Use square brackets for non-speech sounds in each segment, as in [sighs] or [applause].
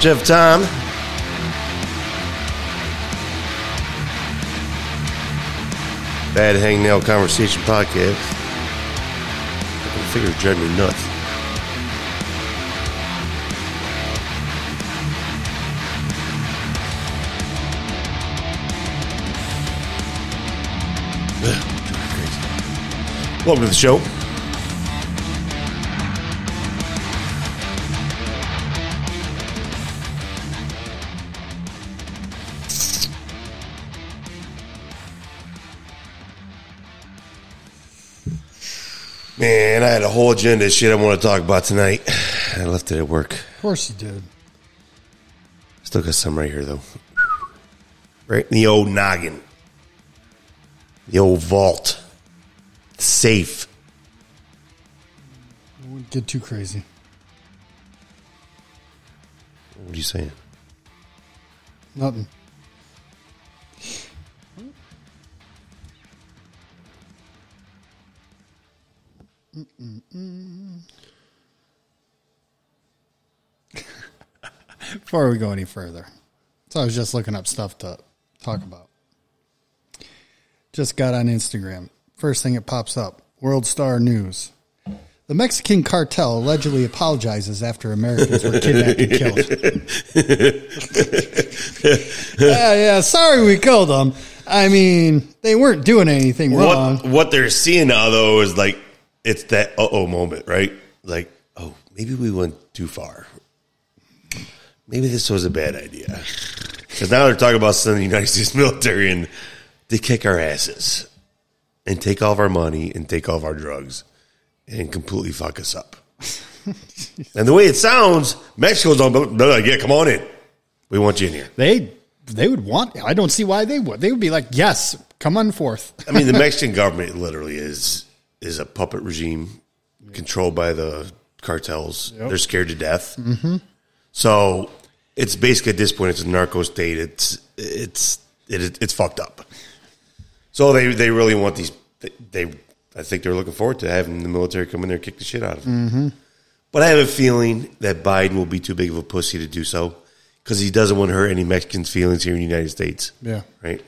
Jeff Tom. Bad Hangnail Conversation Podcast. I figure drive me nuts. Welcome to the show. Man, I had a whole agenda of shit I want to talk about tonight. [sighs] I left it at work. Of course you did. Still got some right here, though. Right in the old noggin. The old vault. Safe. Wouldn't get too crazy. What are you saying? Nothing. Before we go any further, so I was just looking up stuff to talk about. Just got on Instagram. First thing it pops up World Star News. The Mexican cartel allegedly apologizes after Americans were kidnapped and killed. [laughs] yeah, yeah. Sorry we killed them. I mean, they weren't doing anything wrong. What what they're seeing now though is like it's that uh oh moment, right? Like, oh, maybe we went too far. Maybe this was a bad idea. Because now they're talking about sending the United States [laughs] military and they kick our asses and take all of our money and take all of our drugs and completely fuck us up. [laughs] and the way it sounds, Mexico's on. They're like, yeah, come on in. We want you in here. They they would want. I don't see why they would. They would be like, yes, come on forth. I mean, the [laughs] Mexican government literally is is a puppet regime controlled by the cartels. They're scared to death. Mm-hmm. So it's basically at this point, it's a narco state. It's it's it, it's fucked up. So they they really want these. They, they I think they're looking forward to having the military come in there and kick the shit out of them. Mm-hmm. But I have a feeling that Biden will be too big of a pussy to do so because he doesn't want to hurt any Mexicans' feelings here in the United States. Yeah, Right.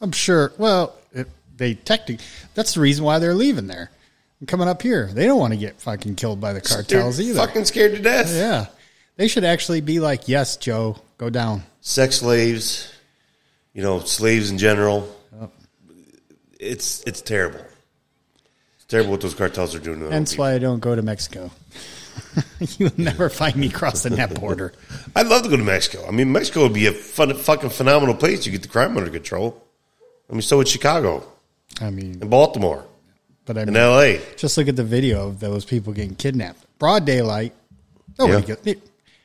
I'm sure. Well, they technically that's the reason why they're leaving there and coming up here. They don't want to get fucking killed by the cartels They're either. Fucking scared to death. yeah, they should actually be like, yes, Joe, go down. sex slaves, you know, slaves in general. It's it's terrible. It's terrible what those cartels are doing to. Hence why I don't go to Mexico. [laughs] You'll never find me crossing that border. [laughs] I'd love to go to Mexico. I mean, Mexico would be a fun, fucking phenomenal place. You get the crime under control. I mean, so would Chicago I mean, in Baltimore but I mean, L.A. just look at the video of those people getting kidnapped. Broad daylight. Nobody Yeah.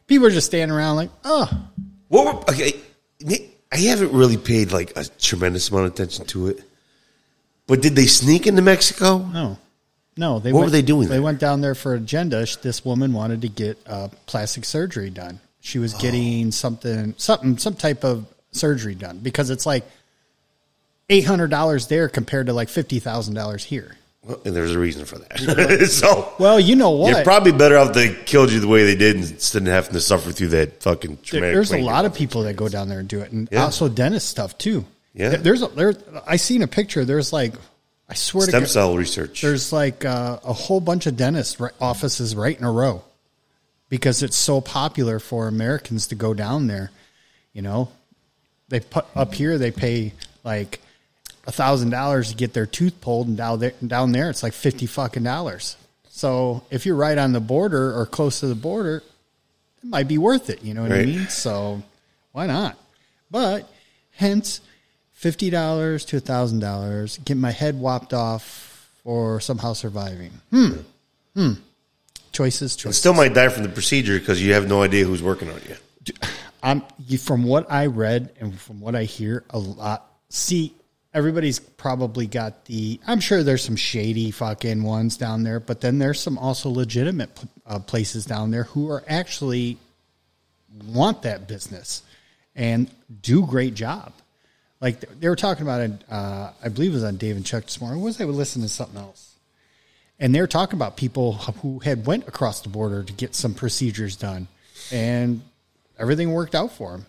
people are just standing around like, oh, What were, okay, I haven't really paid like a tremendous amount of attention to it. But did they sneak into Mexico? no. No, they What went, were they doing They there? went down there for agenda. This woman wanted to get uh, plastic surgery done. She Oh. was getting something, something, some type of surgery done because it's like eight hundred dollars there compared to like fifty thousand dollars here. Well, and there's a reason for that. [laughs] so Well, you know what? You're probably better off they killed you the way they did instead of having to suffer through that fucking traumatic. there's a lot of people that go down there and do it, and Yeah. also dentist stuff too. Yeah. There- there's a, there. I seen a picture. There's like, I swear to stem God, cell research. there's like uh, a whole bunch of dentist offices right in a row because it's so popular for Americans to go down there. You know, they put up here they pay like a thousand dollars to get their tooth pulled, and down there, down there it's like fifty fucking dollars. So if you're right on the border or close to the border, it might be worth it. You know what I mean? So why not? But hence fifty dollars to a thousand dollars, get my head whopped off or somehow surviving. Hmm. Hmm. Choices, choices. still might die from the procedure because you have no idea who's working on you. I'm you- from what I read and from what I hear a lot. See, everybody's probably got the. I'm sure there's some shady fucking ones down there, but then there's some also legitimate uh, places down there who are actually want that business and do great job. Like they were talking about it, uh, I believe it was on Dave and Chuck this morning. Or was I listening to something else? And they were talking about people who had went across the border to get some procedures done, and everything worked out for him.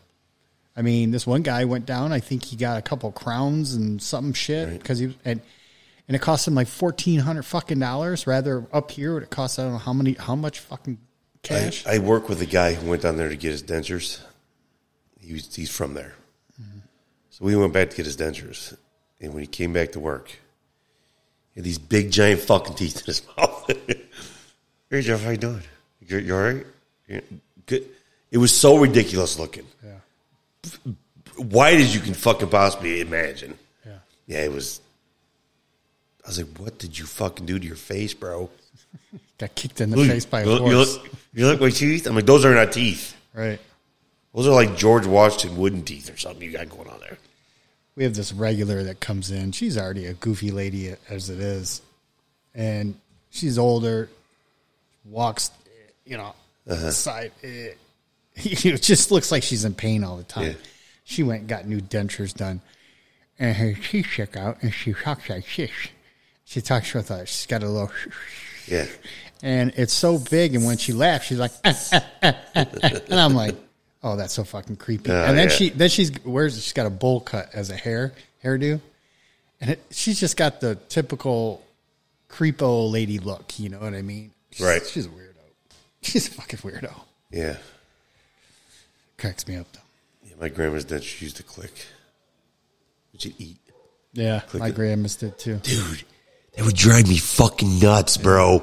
I mean, this one guy went down. I think he got a couple crowns and some shit because he and and it cost him like fourteen hundred fucking dollars. Rather up here, would it cost I don't know how many how much fucking I, cash. I work with a guy who went down there to get his dentures. He was, he's from there. Mm-hmm. So we went back to get his dentures. And when he came back to work, he had these big, giant fucking teeth in his [laughs] mouth. hey, Jeff, how you doing? You, you all right? Yeah, Good. It was so ridiculous looking. yeah, Wide as you can fucking possibly imagine. yeah. Yeah, it was. I was like, what did you fucking do to your face, bro? [laughs] Got kicked in the Look, face by a you, look, you horse. look, you look my teeth? I'm like, those are not teeth. Right. Those are like George Washington wooden teeth or something you got going on there. we have this regular that comes in. She's already a goofy lady as it is, and she's older. Walks, you know, Uh-huh. side. eh, [laughs] It just looks like she's in pain all the time. Yeah. She went and got new dentures done, and her teeth stick out, and she talks like this. She talks with a. She's got a little. Yeah. and it's so big. And when she laughs, she's like, eh, eh, eh, and I'm like, oh, that's so fucking creepy. Oh, and then yeah. she then she's wears she's got a bowl cut as a hair hairdo, and it, she's just got the typical creepo lady look. You know what I mean? She's, Right. She's a weirdo. She's a fucking weirdo. Yeah. Cracks me up though. Yeah, my grandma's dead. She used to click. Would you eat? Yeah, Click my it. grandma's did too. Dude, that would drive me fucking nuts, bro.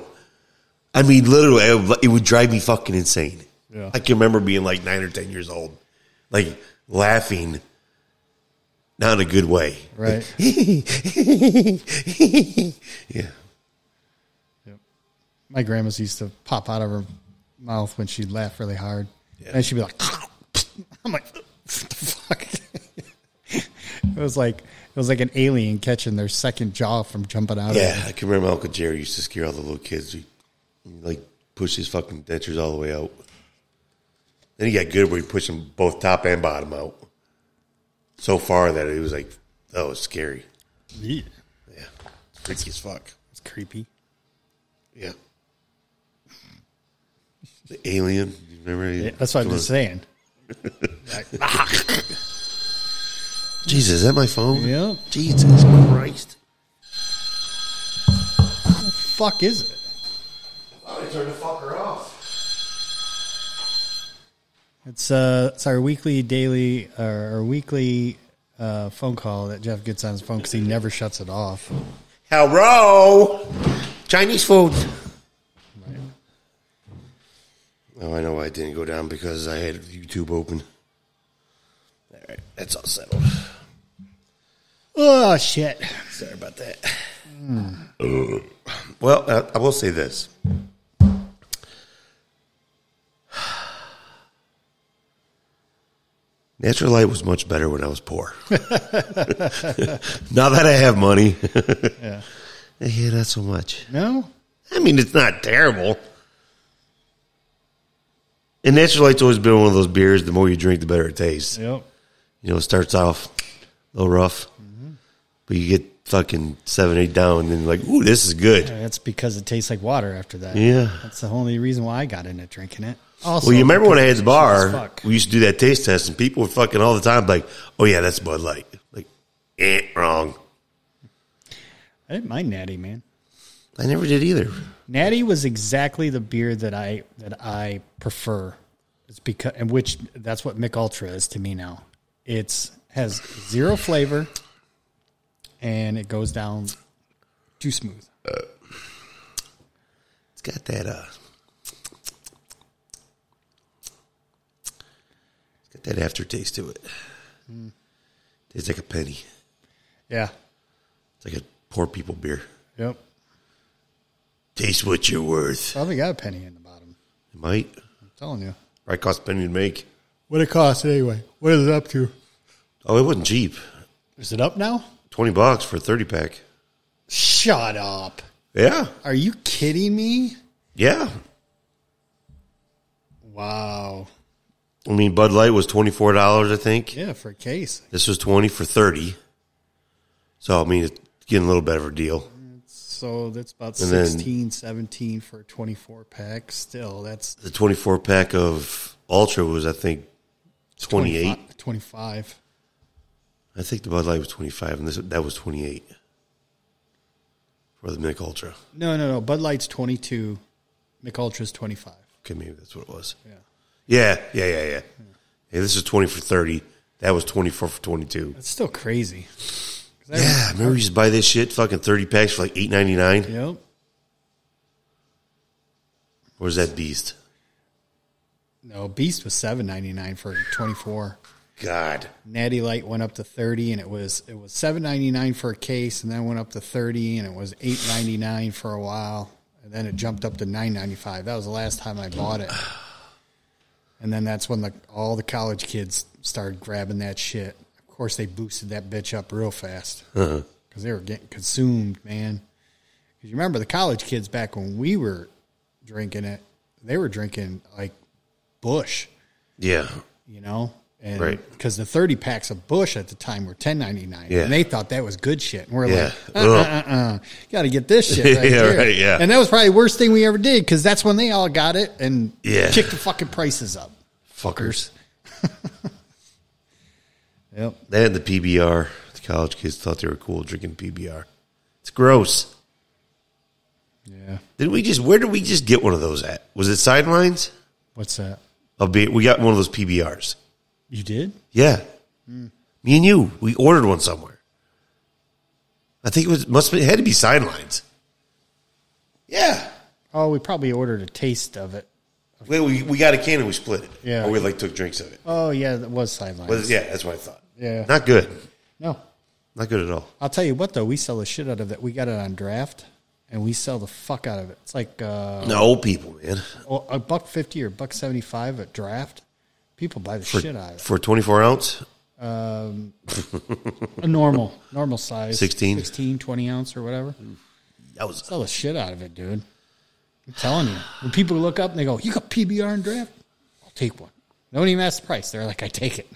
I mean, literally, it would- it would drive me fucking insane. Yeah. I can remember being like nine or 10 years old, like laughing, not in a good way. Right. [laughs] Yeah. My grandma's used to pop out of her mouth when she'd laugh really hard. Yeah. And she'd be like, I'm like, what the fuck? [laughs] it was like it was like an alien catching their second jaw from jumping out Yeah, of I can remember Uncle Jerry used to scare all the little kids. He, like push his fucking dentures all the way out. Then he got good where he pushed them both top and bottom out. So far that it was like, that was scary. Yeah. Yeah. Freaky as fuck. It's creepy. Yeah. The alien. You Remember? Yeah, that's what I'm just saying. [laughs] Jesus, is that my phone? Yep. Jesus Christ. Fuck is it? I turned the fucker off. It's uh it's our weekly daily uh, our weekly uh, phone call that Jeff gets on his phone because he never shuts it off. Hello. Chinese food. Oh, I know why it didn't go down because I had YouTube open. All right, that's all settled. Oh shit! Sorry about that. Uh, well, uh, I will say this. [sighs] Natural light was much better when I was poor. [laughs] now that I have money, [laughs] Yeah. yeah, not so much. No. I mean, it's not terrible. And Natural Light's always been one of those beers. The more you drink, the better it tastes. Yep. You know, it starts off a little rough, but you get fucking seven, eight down, and then like, ooh, this is good. That's because it tastes like water after that. Yeah. That's the only reason why I got into drinking it. Also, Well, you remember when I had the it's cheap as bar? fuck. We used to do that taste test, and people were fucking all the time like, "Oh yeah, that's Bud Light." Like, eh, wrong. I didn't mind Natty, man. I never did either. Natty was exactly the beer that I that I prefer. It's because and which that's what Mich Ultra is to me now. It's has zero flavor and it goes down too smooth. It's got that. uh It's got that aftertaste to it. Tastes like a penny. Yeah. It's like a poor people beer. Yep. Taste what you're worth. Probably got a penny in the bottom. It might. I'm telling you. Right, cost a penny to make. What it cost anyway? What is it up to? Oh, it wasn't cheap. Is it up now? Twenty bucks for a thirty pack. Shut up. Yeah, Are you kidding me? yeah. Wow. I mean, Bud Light was twenty four dollars, I think. Yeah, for a case. This was twenty for thirty. So I mean, it's getting a little better of a deal. So that's about And 16, 17 for a 24 pack. Still, that's The twenty four pack of Ultra was I think twenty eight. 25. I think the Bud Light was twenty five, and this that was twenty eight for the Mich Ultra. No, no, no. Bud Light's 22. Mich Ultra's 25. Okay, maybe that's what it was. Yeah. Yeah, yeah, yeah, yeah. Yeah, this is twenty for thirty. That was twenty four for twenty two. That's still crazy. I- Yeah, remember you used to buy this shit, fucking thirty packs for like eight ninety nine. Yep. Where's that beast? No, Beast was 7.99 for 24. God, Natty Light went up to 30 and it was it was 7.99 for a case and then went up to 30 and it was 8.99 for a while and then it jumped up to 9.95. That was the last time I bought it. And then that's when the all the college kids started grabbing that shit. Of course they boosted that bitch up real fast. Uh-huh. Cuz they were getting consumed, man. Cuz you remember the college kids back when we were drinking it, they were drinking like Busch yeah, you know, and Right. because the thirty packs of Busch at the time were ten ninety nine, Yeah. and they thought that was good shit. And we're Yeah. like, uh, uh, uh, uh, got to get this shit [laughs] right Yeah, here. right, yeah. And that was probably the worst thing we ever did because that's when they all got it and Yeah. kicked the fucking prices up. fuckers. [laughs] Yep. They had the PBR. The college kids thought they were cool drinking PBR. It's gross. Yeah. Did we just? Where did we just get one of those at? Was it Sidelines? What's that? I'll be, we got one of those PBRs. You did? Yeah, hmm. me and you. We ordered one somewhere. I think it was must have, it had to be Sidelines. Yeah. Oh, we probably ordered a taste of it. Wait, we, we got a can and we split it. Yeah. Or we like took drinks of it. Oh yeah, that was sideline. But yeah, that's what I thought. Yeah. Not good. No, Not good at all. I'll tell you what though, we sell the shit out of it. We got it on draft, and we sell the fuck out of it. It's like uh, No, old people, man. A buck fifty or buck seventy five at draft. People buy the For, shit out of it. for 24 ounce, [laughs] A normal, normal size, 16? 16, 20 ounce or whatever. that was Sell the shit out of it, dude. I'm telling you. When people look up and they go, "You got PBR in draft?" I'll take one. Don't even ask the price. They're like, "I take it."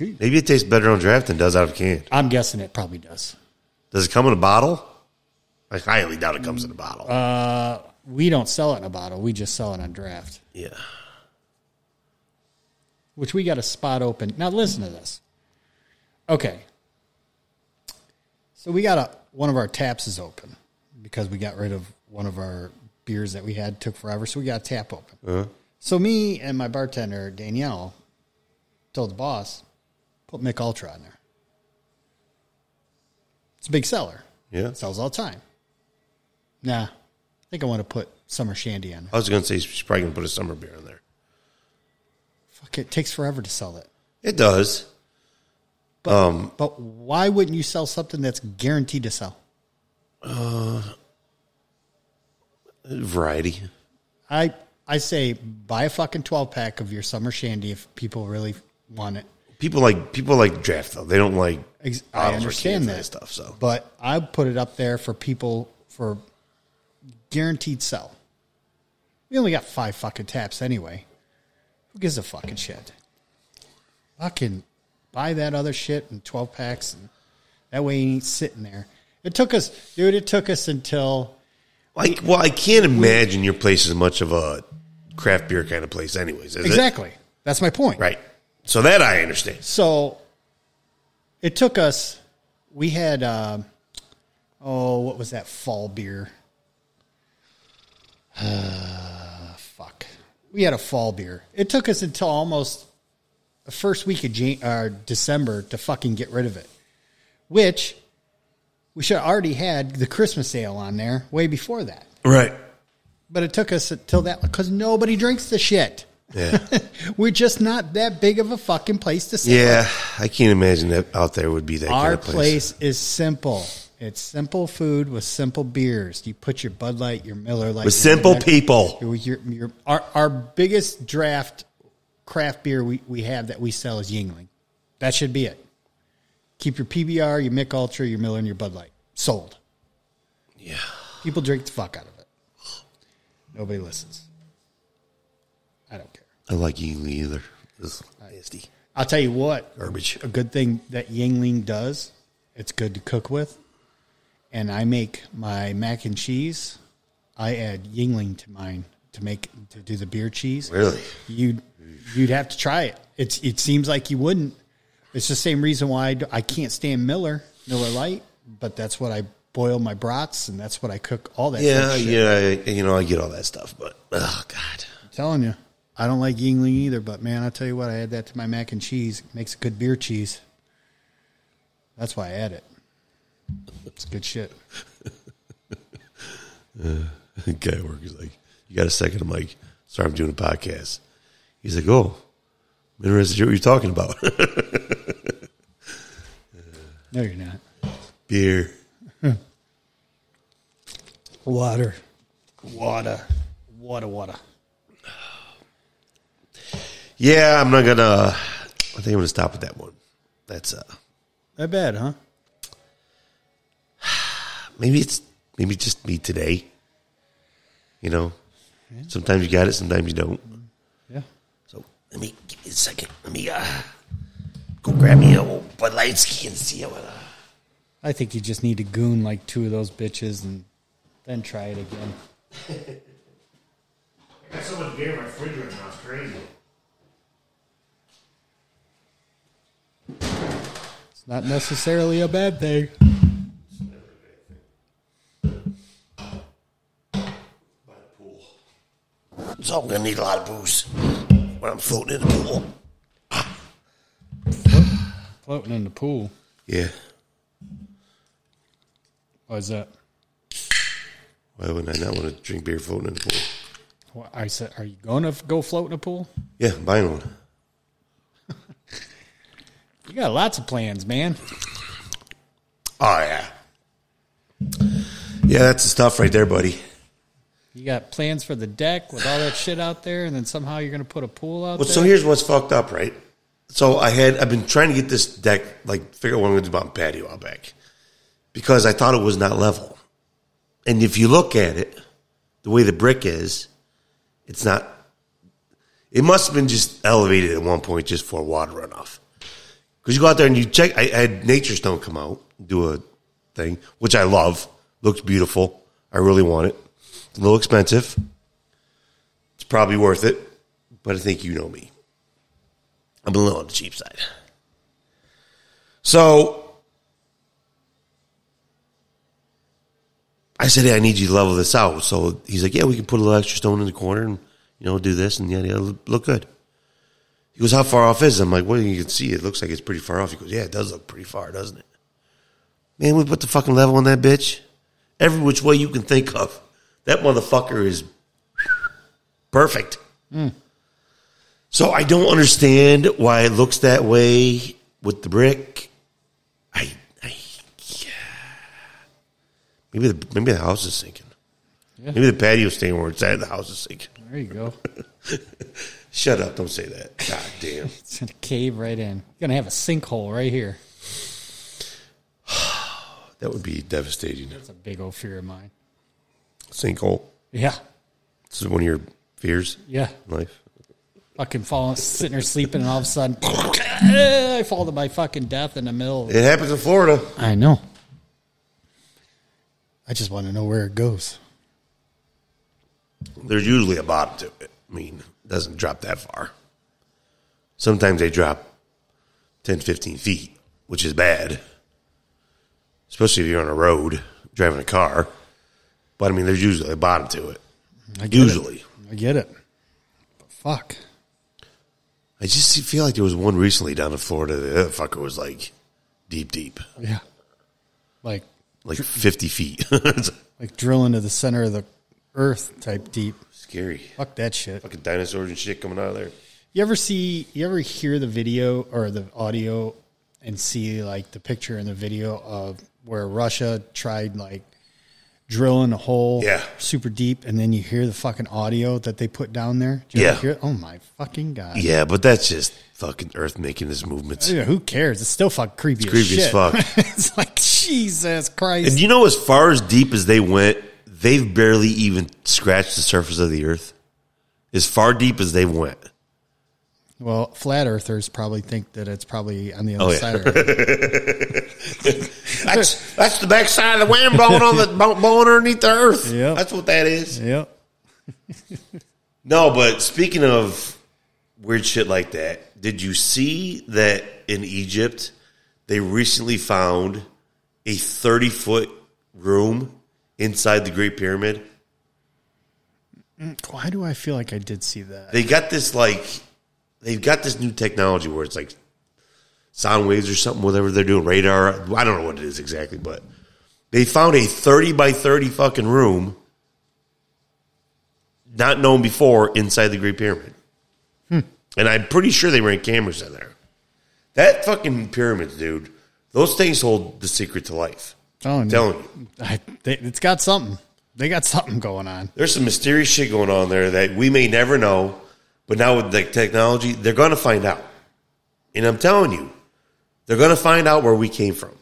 Maybe it tastes better on draft than it does out of can. I'm guessing it probably does. Does it come in a bottle? I highly doubt it comes in a bottle. Uh, We don't sell it in a bottle. We just sell it on draft. yeah. which we got a spot open. Now listen to this. Okay. So we got a one of our taps is open because we got rid of one of our beers that we had took forever. So we got a tap open. So me and my bartender Danielle told the boss, put Mich Ultra on there. It's a big seller. Yeah. Sells all the time. Nah, I think I want to put Summer Shandy on there. I was going to say she's probably going to put a summer beer in there. Fuck, it takes forever to sell it. It does. But, but why wouldn't you sell something that's guaranteed to sell? Uh, Variety. I I say buy a fucking twelve pack of your summer shandy if people really want it. People like people like draft though. They don't like. Ex- I understand that stuff. So but I put it up there for people for guaranteed sell. We only got five fucking taps anyway. Who gives a fucking shit? Fucking buy that other shit in twelve packs, and that way you ain't sitting there. It took us, dude. It took us until like, well, I can't imagine your place is much of a craft beer kind of place, anyways. Is it? exactly. That's my point. Right. So that I understand. So it took us. We had um, oh, what was that fall beer? Uh, fuck. We had a fall beer. It took us until almost the first week of Jan- uh, December to fucking get rid of it. Which we should have already had the Christmas sale on there way before that. Right. But it took us until that because nobody drinks the shit. Yeah. [laughs] We're just not that big of a fucking place to sell. yeah. I can't imagine that out there would be that Our kind of place. place is simple. It's simple food with simple beers. You put your Bud Light, your Miller Lite, With simple Red- people. Your, your, your, our, our biggest draft craft beer we, we have that we sell is Yuengling. That should be it. Keep your PBR, your Mich Ultra, your Miller, and your Bud Light. Sold. Yeah. People drink the fuck out of it. Nobody listens. I. Like Yuengling either. It's nasty. I'll tell you what, Garbage. a good thing that Yuengling does, it's good to cook with. And I make my mac and cheese. I add Yuengling to mine to make to do the beer cheese. Really? You'd you'd have to try it. It's it seems like you wouldn't. It's the same reason why I, do- I can't stand Miller Miller Lite, but that's what I boil my brats and that's what I cook all that. Yeah, yeah. You know, I get all that stuff, but oh god, I'm telling you, I don't like Yuengling either. But man, I tell you what, I add that to my mac and cheese. It makes a good beer cheese. That's why I add it. It's good shit. the guy at work is like, "You got a second? I'm like, "Sorry, I'm doing a podcast." He's like, "Oh, I'm interested to hear what you're talking about." [laughs] No, you're not. Beer. [laughs] Water, water, water, water. Yeah, I'm not gonna. I think I'm gonna stop with that one. That's uh, That bad, huh? [sighs] maybe it's maybe just me today. You know, sometimes you got it, sometimes you don't. Yeah. So let me give me a second. Let me uh, go grab me a old Bud Light ski and see what. Uh, I think you just need to goon like two of those bitches and then try it again. [laughs] I got so much beer in my refrigerator now. It's crazy. It's not necessarily a bad thing. So I'm gonna need a lot of booze when I'm floating in the pool. Floating in the pool. Yeah. Why is that? Why would I not want to drink beer floating in the pool? What, I said, are you going to go float in a pool? Yeah, buying one. [laughs] You got lots of plans, man. Oh yeah. Yeah, that's the stuff right there, buddy. You got plans for the deck with all that shit out there, and then somehow you're going to put a pool out Well, there. so here's what's fucked up, right? So I had I've been trying to get this deck like figure out what I'm gonna do about patio out back. Because I thought it was not level. And if you look at it, the way the brick is, it's not it must have been just elevated at one point just for water runoff. Because you go out there and you check I, had Nature Stone come out, do a thing, which I love. Looks beautiful. I really want it. A little expensive. It's probably worth it, but I think you know me. I'm a little on the cheap side. So I said, hey, I need you to level this out. So he's like, yeah, we can put a little extra stone in the corner and, you know, do this and yeah, yeah, look good. He goes, how far off is it? I'm like, well, you can see it looks like it's pretty far off. He goes, yeah, it does look pretty far, doesn't it? Man, we put the fucking level on that bitch. Every which way you can think of. That motherfucker is perfect. Hmm. So I don't understand why it looks that way with the brick. I, I yeah. maybe the maybe the house is sinking. Maybe the patio's staying where it's at. The house is sinking. there you go. [laughs] Shut up! Don't say that. God damn. [laughs] It's to cave right in. You're to have a sinkhole right here. [sighs] That would be devastating. That's a big old fear of mine. Sinkhole. Yeah. This is one of your fears Yeah. life. Fucking falling, sitting there sleeping, and all of a sudden, [laughs] I fall to my fucking death in the middle. It happens in Florida. I know. I just want to know where it goes. There's usually a bottom to it. I mean, doesn't drop that far. Sometimes they drop 10, 15 feet, which is bad. Especially if you're on a road driving a car. But I mean, there's usually a bottom to it. I get Usually. it. I get it. But fuck. I just feel like there was one recently down in Florida. The other fucker was like deep, deep, Yeah. Like like 50 feet. [laughs] like drill into the center of the earth type deep. scary. Fuck that shit. Fucking dinosaurs and shit coming out of there. You ever see? You ever hear the video or the audio and see like the picture and the video of where Russia tried like drilling a hole, Yeah. super deep, and then you hear the fucking audio that they put down there. Do you Yeah. Oh my fucking god! Yeah, but that's just fucking Earth making its movements. Yeah, who cares? It's still fucking creepy. as creepy as fuck. [laughs] it's like Jesus Christ. And you know, as far as deep as they went, they've barely even scratched the surface of the Earth. As far deep as they went. well, flat earthers probably think that it's probably on the oh, other Oh, yeah. side of [laughs] it. That's that's the backside of the wind blowing on the [laughs] blowing underneath the Earth. Yep. That's what that is. Yep. [laughs] no, but speaking of weird shit like that, did you see that in Egypt they recently found a 30 foot room inside the Great Pyramid? Why do I feel like I did see that? They got this like they've got this new technology where it's like sound waves or something, whatever they're doing, radar. I don't know what it is exactly, but they found a 30 by 30 fucking room not known before inside the Great Pyramid. Hmm. And I'm pretty sure they ran cameras in there. That fucking pyramids, dude, those things hold the secret to life. Oh, I'm telling you. I, they, it's got something. They got something going on. There's some mysterious shit going on there that we may never know, but now with the technology, they're going to find out. And I'm telling you, they're going to find out where we came from.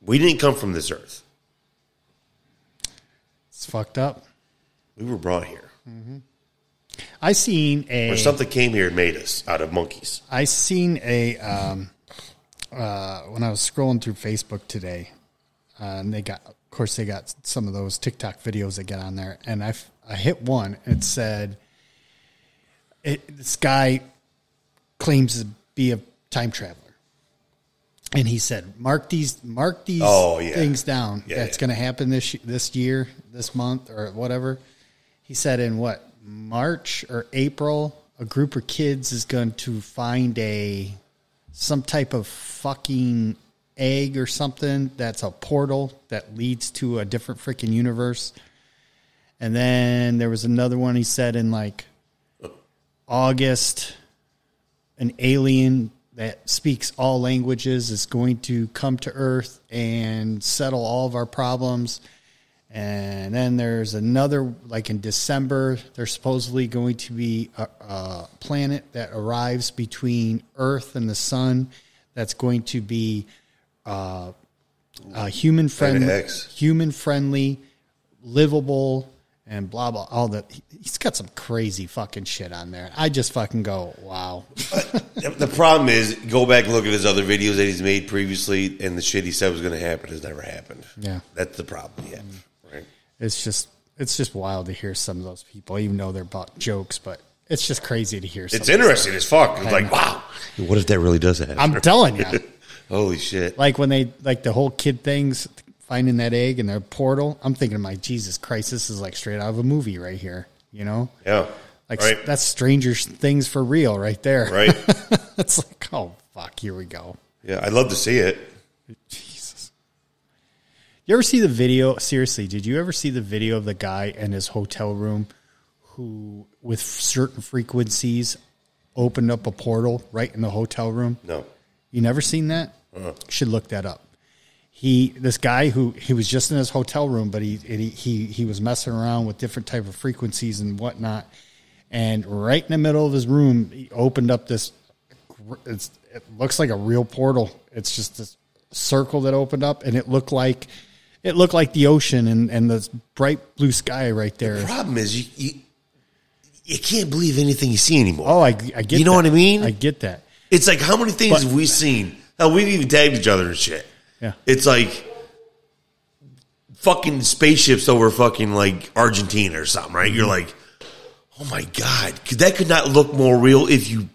We didn't come from this earth. It's fucked up. We were brought here. I seen a Or something came here and made us out of monkeys. I seen a um, uh, when I was scrolling through Facebook today, uh, and they got, of course, they got some of those TikTok videos that get on there, and I I hit one. It said, it, "This guy claims to be a time traveler," and he said, "Mark these, mark these Oh, yeah. things down. Yeah, That's yeah. going to happen this this year, this month, or whatever." He said, "In what March or April, a group of kids is going to find a some type of fucking egg or something that's a portal that leads to a different freaking universe." And then there was another one he said in like August, an alien that speaks all languages is going to come to Earth and settle all of our problems. And then there's another, like in December, there's supposedly going to be a, a planet that arrives between Earth and the Sun that's going to be uh, uh, human friendly, human friendly, livable, and blah blah. All that he's got some crazy fucking shit on there. I just fucking go, wow. The problem is, go back and look at his other videos that he's made previously, and the shit he said was going to happen has never happened. Yeah. That's the problem, yeah. Right? It's just it's just wild to hear some of those people, even though they're about jokes, but it's just crazy to hear. It's interesting as fuck. It's like, wow. What if that really does happen? I'm telling you, [laughs] Holy shit. like when they like the whole kid things, finding that egg in their portal. I'm thinking, my Jesus Christ, this is like straight out of a movie right here. You know, Yeah. like right. that's Stranger Things for real, right there. Right. [laughs] it's like, oh fuck, here we go. Yeah, I'd love to see it. Jesus. You ever see the video? Seriously, did you ever see the video of the guy in his hotel room who, with certain frequencies, opened up a portal right in the hotel room? No. You never seen that? Should look that up. He, this guy who he was just in his hotel room, but he he he, he was messing around with different type of frequencies and whatnot. And right in the middle of his room, he opened up this. It's, it looks like a real portal. It's just this circle that opened up, and it looked like it looked like the ocean and and the bright blue sky right there. The problem is, you, you, you can't believe anything you see anymore. Oh, I, I get. You know that. what I mean? I get that. It's like how many things But- have we seen? Hell, we've even tagged each other and shit. Yeah. It's like fucking spaceships over fucking like Argentina or something, right? You're Mm-hmm. like, oh my god, that could not look more real if you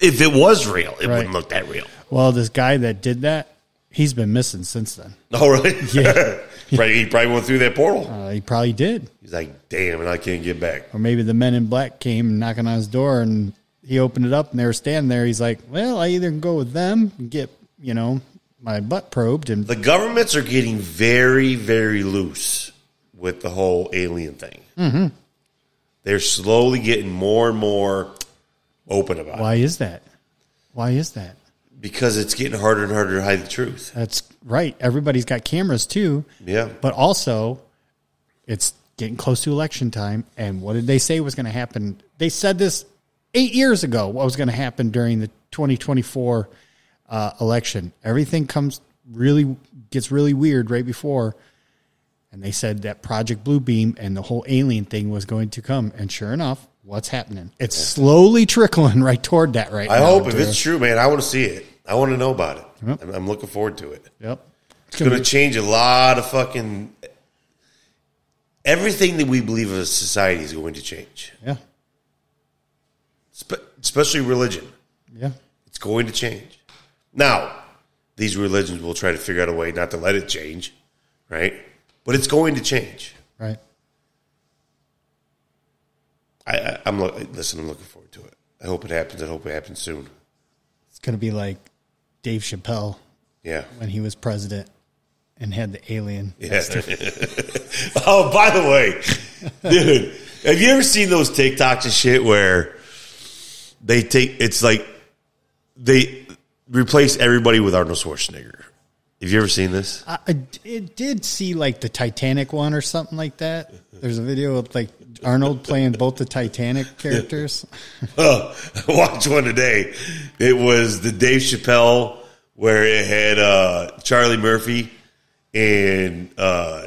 if it was real. It Right. wouldn't look that real. Well, this guy that did that, he's been missing since then. Oh really? [laughs] Yeah. [laughs] probably, he probably went through that portal. Uh, he probably did. He's like, damn, and I can't get back. Or maybe the men in black came knocking on his door and he opened it up and they were standing there. He's like, well, I either can go with them and get, you know, my butt probed and The governments are getting very, very loose with the whole alien thing. Mm-hmm. They're slowly getting more and more open about it why is that? Why is that? because it's getting harder and harder to hide the truth. That's right. Everybody's got cameras too. Yeah. But also, it's getting close to election time. And what did they say was going to happen? They said this eight years ago, what was going to happen during the 2024 uh, election. Everything comes really, gets really weird right before. And they said that Project Bluebeam and the whole alien thing was going to come. And sure enough, what's happening? It's slowly trickling [laughs] right toward that right now. I now. hope if Drew. it's true, man, I want to see it. I want to know about it. Yep. I'm, I'm looking forward to it. Yep. It's going to change a lot of fucking. everything that we believe as a society is going to change, Yeah. Spe- especially religion. Yeah. It's going to change. Now, these religions will try to figure out a way not to let it change, right? But it's going to change. Right. I, I, I'm lo- listen. I'm looking forward to it. I hope it happens. I hope it happens soon. It's going to be like Dave Chappelle Yeah. when he was president and had the alien. Yeah. [laughs] oh, by the way, dude, have you ever seen those TikToks and shit where they take? It's like they replace everybody with Arnold Schwarzenegger. Have you ever seen this? I did see like the Titanic one or something like that. There's a video of like Arnold playing both the Titanic [laughs] characters. [laughs] Oh, I watched one today. It was the Dave Chappelle where it had uh, Charlie Murphy and uh,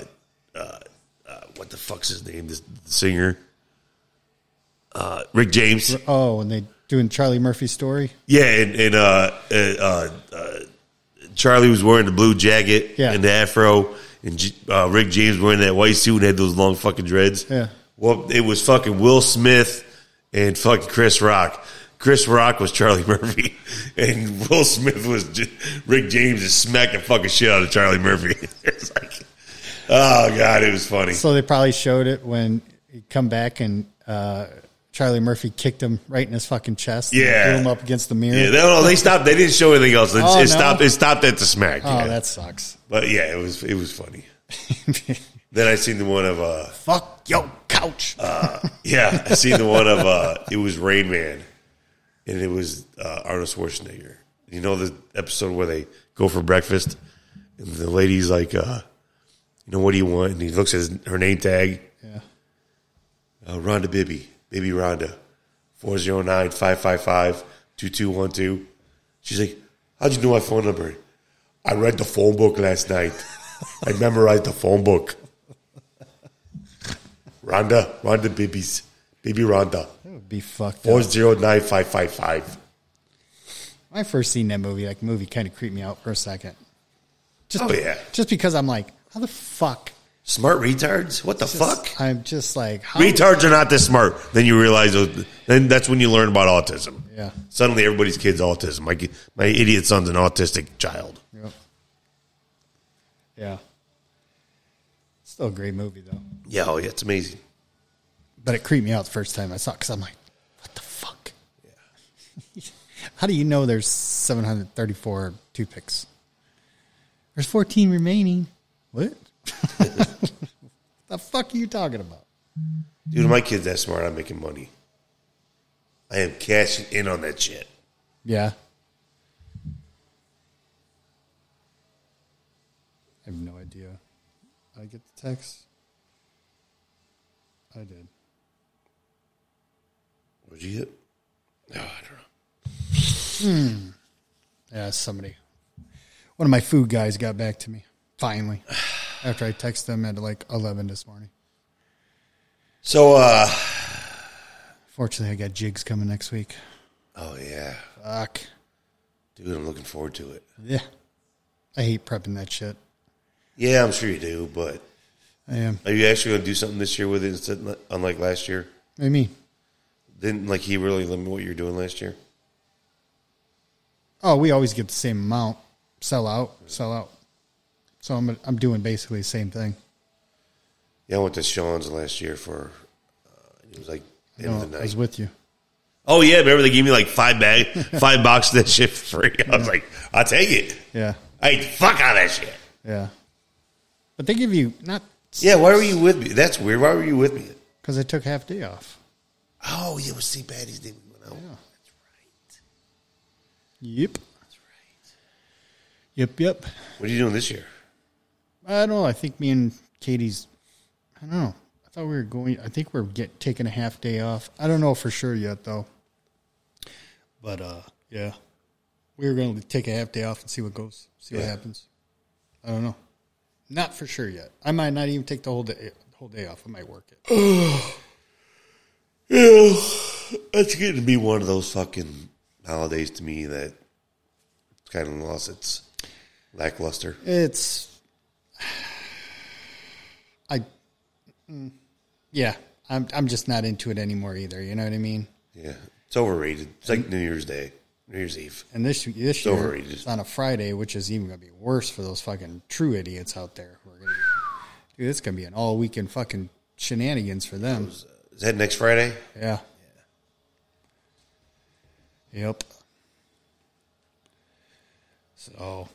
uh, uh, what the fuck's his name? This the singer, uh, Rick James. Oh, and they doing Charlie Murphy's story. Yeah, and, and uh, uh, uh, uh, Charlie was wearing the blue jacket Yeah. and the afro, and uh, Rick James wearing that white suit and had those long fucking dreads. Yeah. Well, it was fucking Will Smith and fucking Chris Rock. Chris Rock was Charlie [laughs] Murphy, and Will Smith was J- Rick James just smacking fucking shit out of Charlie Murphy. [laughs] it's like, oh god, it was funny. So they probably showed it when he come back and uh, Charlie Murphy kicked him right in his fucking chest. Yeah. threw him up against the mirror. Yeah, they, no, they stopped. They didn't show anything else. It, Oh, it no? stopped. It stopped at the smack. oh, yeah. that sucks. But yeah, it was it was funny. [laughs] then I seen the one of uh Fuck your couch. Uh, yeah, I seen the one of uh it was Rain Man, and it was uh, Arnold Schwarzenegger. You know the episode where they go for breakfast, and the lady's like, uh, you know, what do you want? And he looks at his, her name tag, yeah. uh, Rhonda Bibby, Baby Rhonda, 409-555-2212. She's like, how'd you know my phone number? I read the phone book last night. I memorized the phone book. Rhonda, Rhonda Bibbies, Baby Rhonda, That would be fucked up. 409-555. When I first seen that movie, like movie kind of creeped me out for a second. Just Oh, yeah. Just because I'm like, how the fuck? Smart retards? What the Just- fuck? I'm just like, how? Retards are not this smart. Then you realize, uh, then that's when you learn about autism. Yeah. Suddenly everybody's kid's autism. My, my idiot son's an autistic child. Yep. Yeah. Still a great movie though, Yeah, oh yeah, it's amazing. but it creeped me out the first time I saw it because I'm like, what the fuck? Yeah. [laughs] How do you know there's 734 toothpicks? There's 14 remaining. What? [laughs] the fuck are you talking about? Dude, my kid's that smart. I'm making money. I am cashing in on that shit. Yeah. I have no idea. I get the text. I did. What'd you get? No, I don't know. Hmm. Yeah, somebody. One of my food guys got back to me finally [sighs] [sighs] [sighs] after I texted them at like eleven this morning. So, uh, Fortunately, I got jigs coming next week. oh yeah, Fuck. dude, I'm looking forward to it. Yeah. I hate prepping that shit. Yeah, I'm sure you do, but I am. are you actually going to do something this year with it instead, unlike last year? You mean? Didn't like he really limit what you're doing last year? Oh, we always get the same amount. Sell out, sell out. So I'm I'm doing basically the same thing. Yeah, I went to Sean's last year for. Uh, it was like end No, of the I was with you. Oh yeah, remember they gave me like five bag, [laughs] five boxes of that shit for free. I was like, I'll take it. Yeah, I ate fuck out of that shit. yeah. But they give you not Yeah, why were you with me? That's weird. Why were you with me? because I took half day off. Oh, yeah, it was St. Patty's Day. We went out. That's right. Yep. That's right. Yep. Yep. What are you doing this year? I don't know. I think me and Katie's. I don't know. I thought we were going. I think we're get taking a half day off. I don't know for sure yet though. But uh, yeah, we were going to take a half day off and see what goes. See what Yeah. happens. I don't know. Not for sure yet. I might not even take the whole day. Whole day off. I might work it. [sighs] Yeah, it's getting to be one of those fucking holidays to me that it's kind of lost its lackluster. It's. I. Mm, yeah, I'm I'm just not into it anymore either. You know what I mean? Yeah, it's overrated. It's like New Year's Day, New Year's Eve. And this this year overrated. it's on a Friday, which is even going to be worse for those fucking true idiots out there. Who are gonna be, dude, it's going to be an all weekend fucking shenanigans for them. Is that next Friday? Yeah. Yep. So,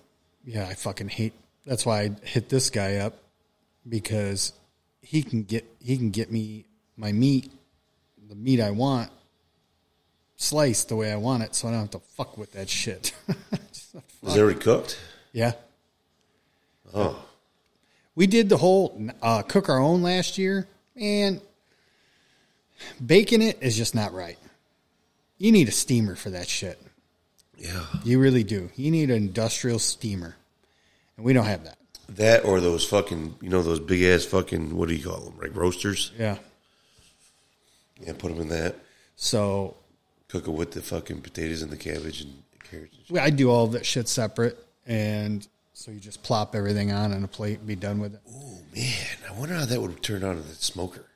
yeah, I fucking hate. That's why I hit this guy up because he can get he can get me my meat, the meat I want, sliced the way I want it, so I don't have to fuck with that shit. [laughs] Is it already cooked? yeah, Oh, we did the whole uh, cook our own last year, and baking it is just not right. You need a steamer for that shit. yeah. You really do. You need an industrial steamer, and we don't have that. That or those fucking, you know, those big ass fucking, what do you call them? Like roasters? Yeah. Yeah, put them in that. So Cook it with the fucking potatoes and the cabbage and carrots. And shit. I do all that shit separate, and so you just plop everything on on a plate and be done with it. Oh man, I wonder how that would turn out in the smoker.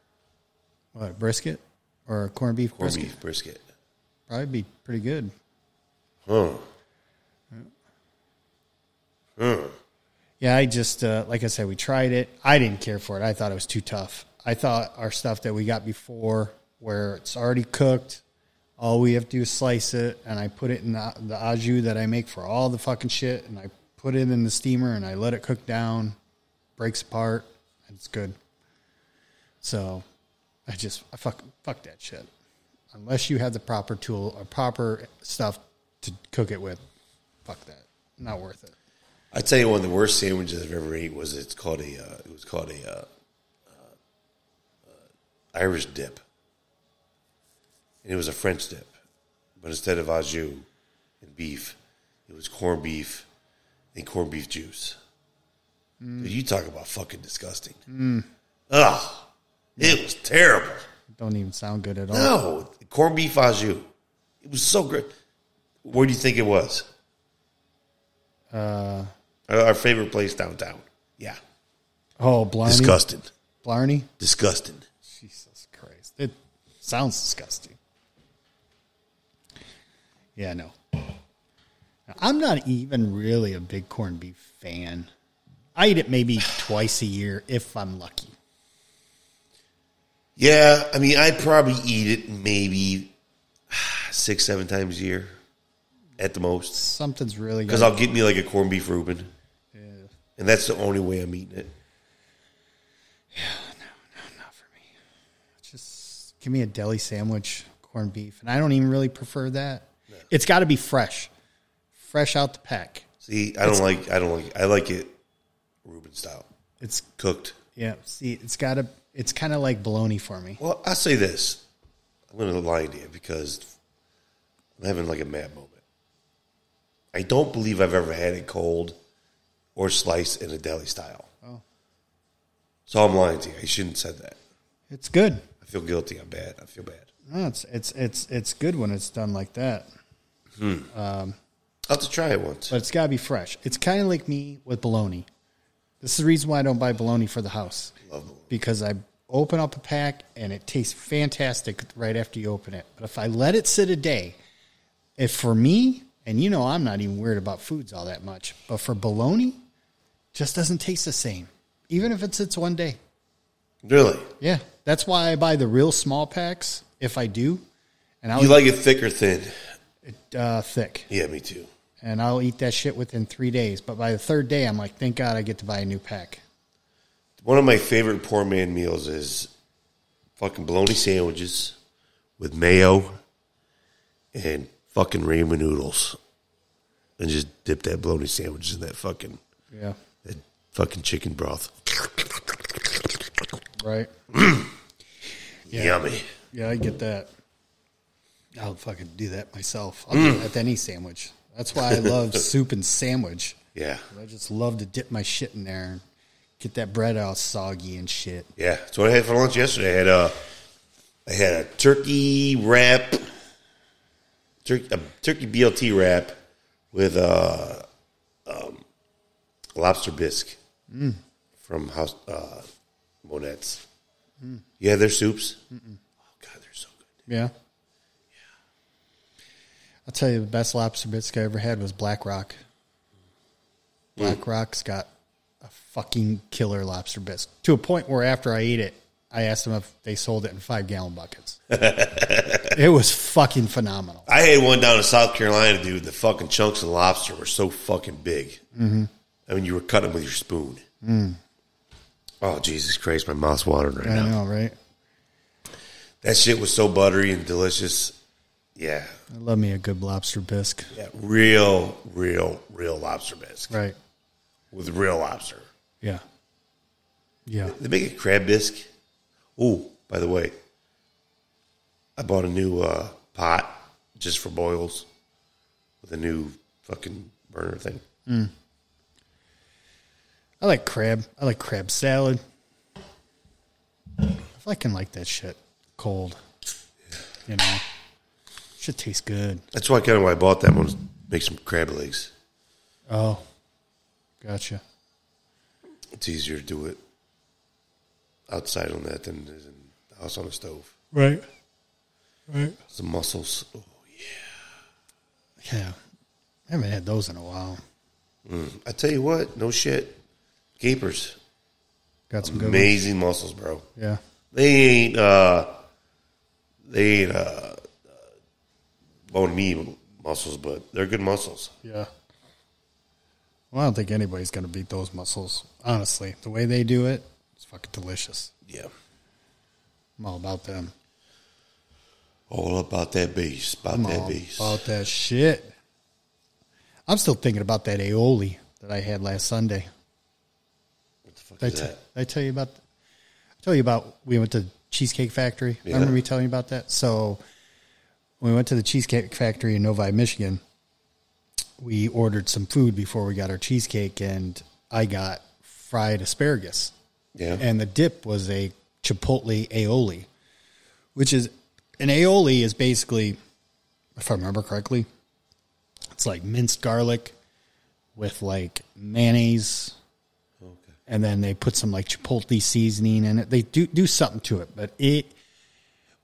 What brisket or corned beef Corned brisket? beef brisket. Probably be pretty good. Huh. Huh. Yeah, I just uh, like I said, we tried it. I didn't care for it. I thought it was too tough. I thought our stuff that we got before, where it's already cooked, all we have to do is slice it, and I put it in the, the au jus that I make for all the fucking shit, and I put it in the steamer and I let it cook down, breaks apart, and it's good. So, I just I fuck fuck that shit. Unless you have the proper tool or proper stuff to cook it with, fuck that. Not worth it. I tell you, one of the worst sandwiches I've ever ate was it's called a uh, it was called a uh, uh, uh, Irish dip, and it was a French dip, but instead of au jus and beef, it was corned beef and corned beef juice. Dude, you talk about fucking disgusting. Ugh, it was terrible. Don't even sound good at all. No, corned beef au jus. It was so great. Where do you think it was? Uh, Our, our favorite place downtown. Yeah, oh, Blarney. disgusting. Blarney? Disgusting. Jesus Christ. It sounds disgusting. Yeah, no. I'm not even really a big corned beef fan. I eat it maybe [sighs] twice a year if I'm lucky. Yeah, I mean, I probably eat it maybe six, seven times a year at the most. Something's really good. Because. I'll get me like a corned beef Reuben, Yeah, and that's the only way I'm eating it. Yeah, no, no, not for me. Just give me a deli sandwich, corned beef. And I don't even really prefer that. It's got to be fresh. Fresh out the pack. See, I don't like. I don't like. I like it Reuben style, It's cooked. Yeah, see, it's got to. It's kind of like bologna for me. Well, I'll say this. I'm going to lie to you because I'm having like a mad moment. I don't believe I've ever had it cold or sliced in a deli style. Oh. So I'm lying to you. I shouldn't have said that. It's good. I feel guilty. I'm bad. I feel bad. No, it's it's it's it's good when it's done like that, hmm. um, I'll have to try it once. but it's got to be fresh. It's kind of like me with bologna. This is the reason why I don't buy bologna for the house Love bologna. because I open up a pack and it tastes fantastic right after you open it. But if I let it sit a day, if for me, and you know I'm not even weird about foods all that much, but for bologna, just doesn't taste the same, even if it sits one day. Really? Yeah, that's why I buy the real small packs if I do, and I'll You like it thick or thin? it uh, thick, Yeah, me too. and I'll eat that shit within three days. But by the third day, I'm like, thank God I get to buy a new pack. One of my favorite poor man meals is fucking bologna sandwiches with mayo and fucking ramen noodles. And just dip that bologna sandwich in that fucking Yeah, fucking chicken broth. right. [clears throat] Yummy. Yeah, I get that. I'll fucking do that myself. I'll do that with any sandwich. That's why I love [laughs] soup and sandwich. Yeah. I just love to dip my shit in there and get that bread all soggy and shit. Yeah. That's what I had for lunch yesterday. I had a I had a turkey wrap turkey a turkey BLT wrap with a um, lobster bisque from House uh Monet's. Yeah, their soups. Oh God, they're so good. Yeah. yeah. I'll tell you, the best lobster bisque I ever had was Black Rock. Black Rock's got a fucking killer lobster bisque to a point where after I ate it, I asked them if they sold it in five gallon buckets. [laughs] it was fucking phenomenal. I had one down in South Carolina, dude. The fucking chunks of lobster were so fucking big. Mm-hmm. I mean, you were cutting them with your spoon. Oh Jesus Christ, my mouth's watering right I now. know, right? That shit was so buttery and delicious. Yeah, I love me a good lobster bisque. yeah, real, real, real lobster bisque Right. with real lobster. Yeah. Yeah. They make a crab bisque. Oh, by the way, I bought a new uh, pot just for boils with a new fucking burner thing. I like crab. I like crab salad. I fucking like that shit cold. You know, should taste good. That's why kind of why I bought that one. was Make some crab legs. Oh, gotcha. It's easier to do it outside on that than it is in the house on the stove. Right. Right. The mussels. Oh, Yeah. Yeah. I haven't had those in a while. Mm. I tell you what, no shit. Gapers. Got some. Amazing mussels, bro. Yeah. They ain't uh they ain't uh bone me muscles, but they're good muscles. Yeah. Well, I don't think anybody's going to beat those muscles. Honestly, the way they do it, it's fucking delicious. Yeah. I'm all about them. All about that beast. About I'm that base. about that shit. I'm still thinking about that aioli that I had last Sunday. What fuck Did I, is t- that? I tell you about? I tell you about we went to Cheesecake Factory. Yeah. Remember me telling you about that? So when we went to the Cheesecake Factory in Novi, Michigan. We ordered some food before we got our cheesecake, and I got fried asparagus, Yeah. and the dip was a chipotle aioli, which is an aioli is basically, if I remember correctly, it's like minced garlic with like mayonnaise. And then they put some like chipotle seasoning in it. They do do something to it, but it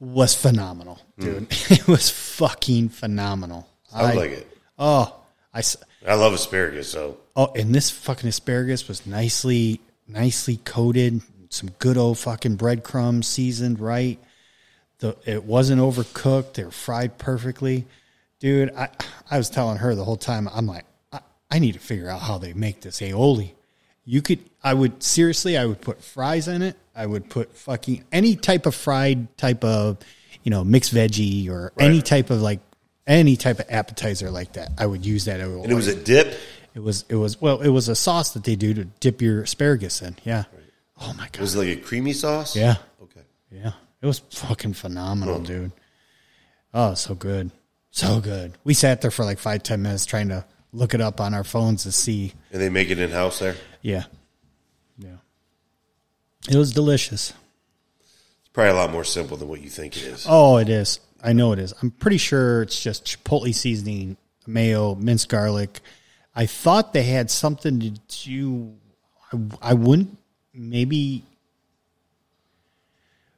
was phenomenal, mm. dude. [laughs] It was fucking phenomenal. Sounds I- like it. Oh, I. I love asparagus, so oh, and this fucking asparagus was nicely nicely coated, some good old fucking breadcrumbs seasoned right. The it wasn't overcooked. They were fried perfectly, dude. I I was telling her the whole time. I'm like, I, I need to figure out how they make this aioli. You could, I would seriously, I would put fries in it. I would put fucking any type of fried type of, you know, mixed veggie or any type of like any type of appetizer like that. I would use that. and it was a dip. It was it was well, it was a sauce that they do to dip your asparagus in. Yeah. Oh my god. It was it like a creamy sauce? Yeah. Okay. Yeah. It was fucking phenomenal, dude. Oh, so good. So good. We sat there for like five, ten minutes trying to look it up on our phones to see. And they make it in house there. Yeah. It was delicious. It's probably a lot more simple than what you think it is. Oh, it is. I know it is. I'm pretty sure it's just chipotle seasoning, mayo, minced garlic. I thought they had something to do. I, I wouldn't maybe.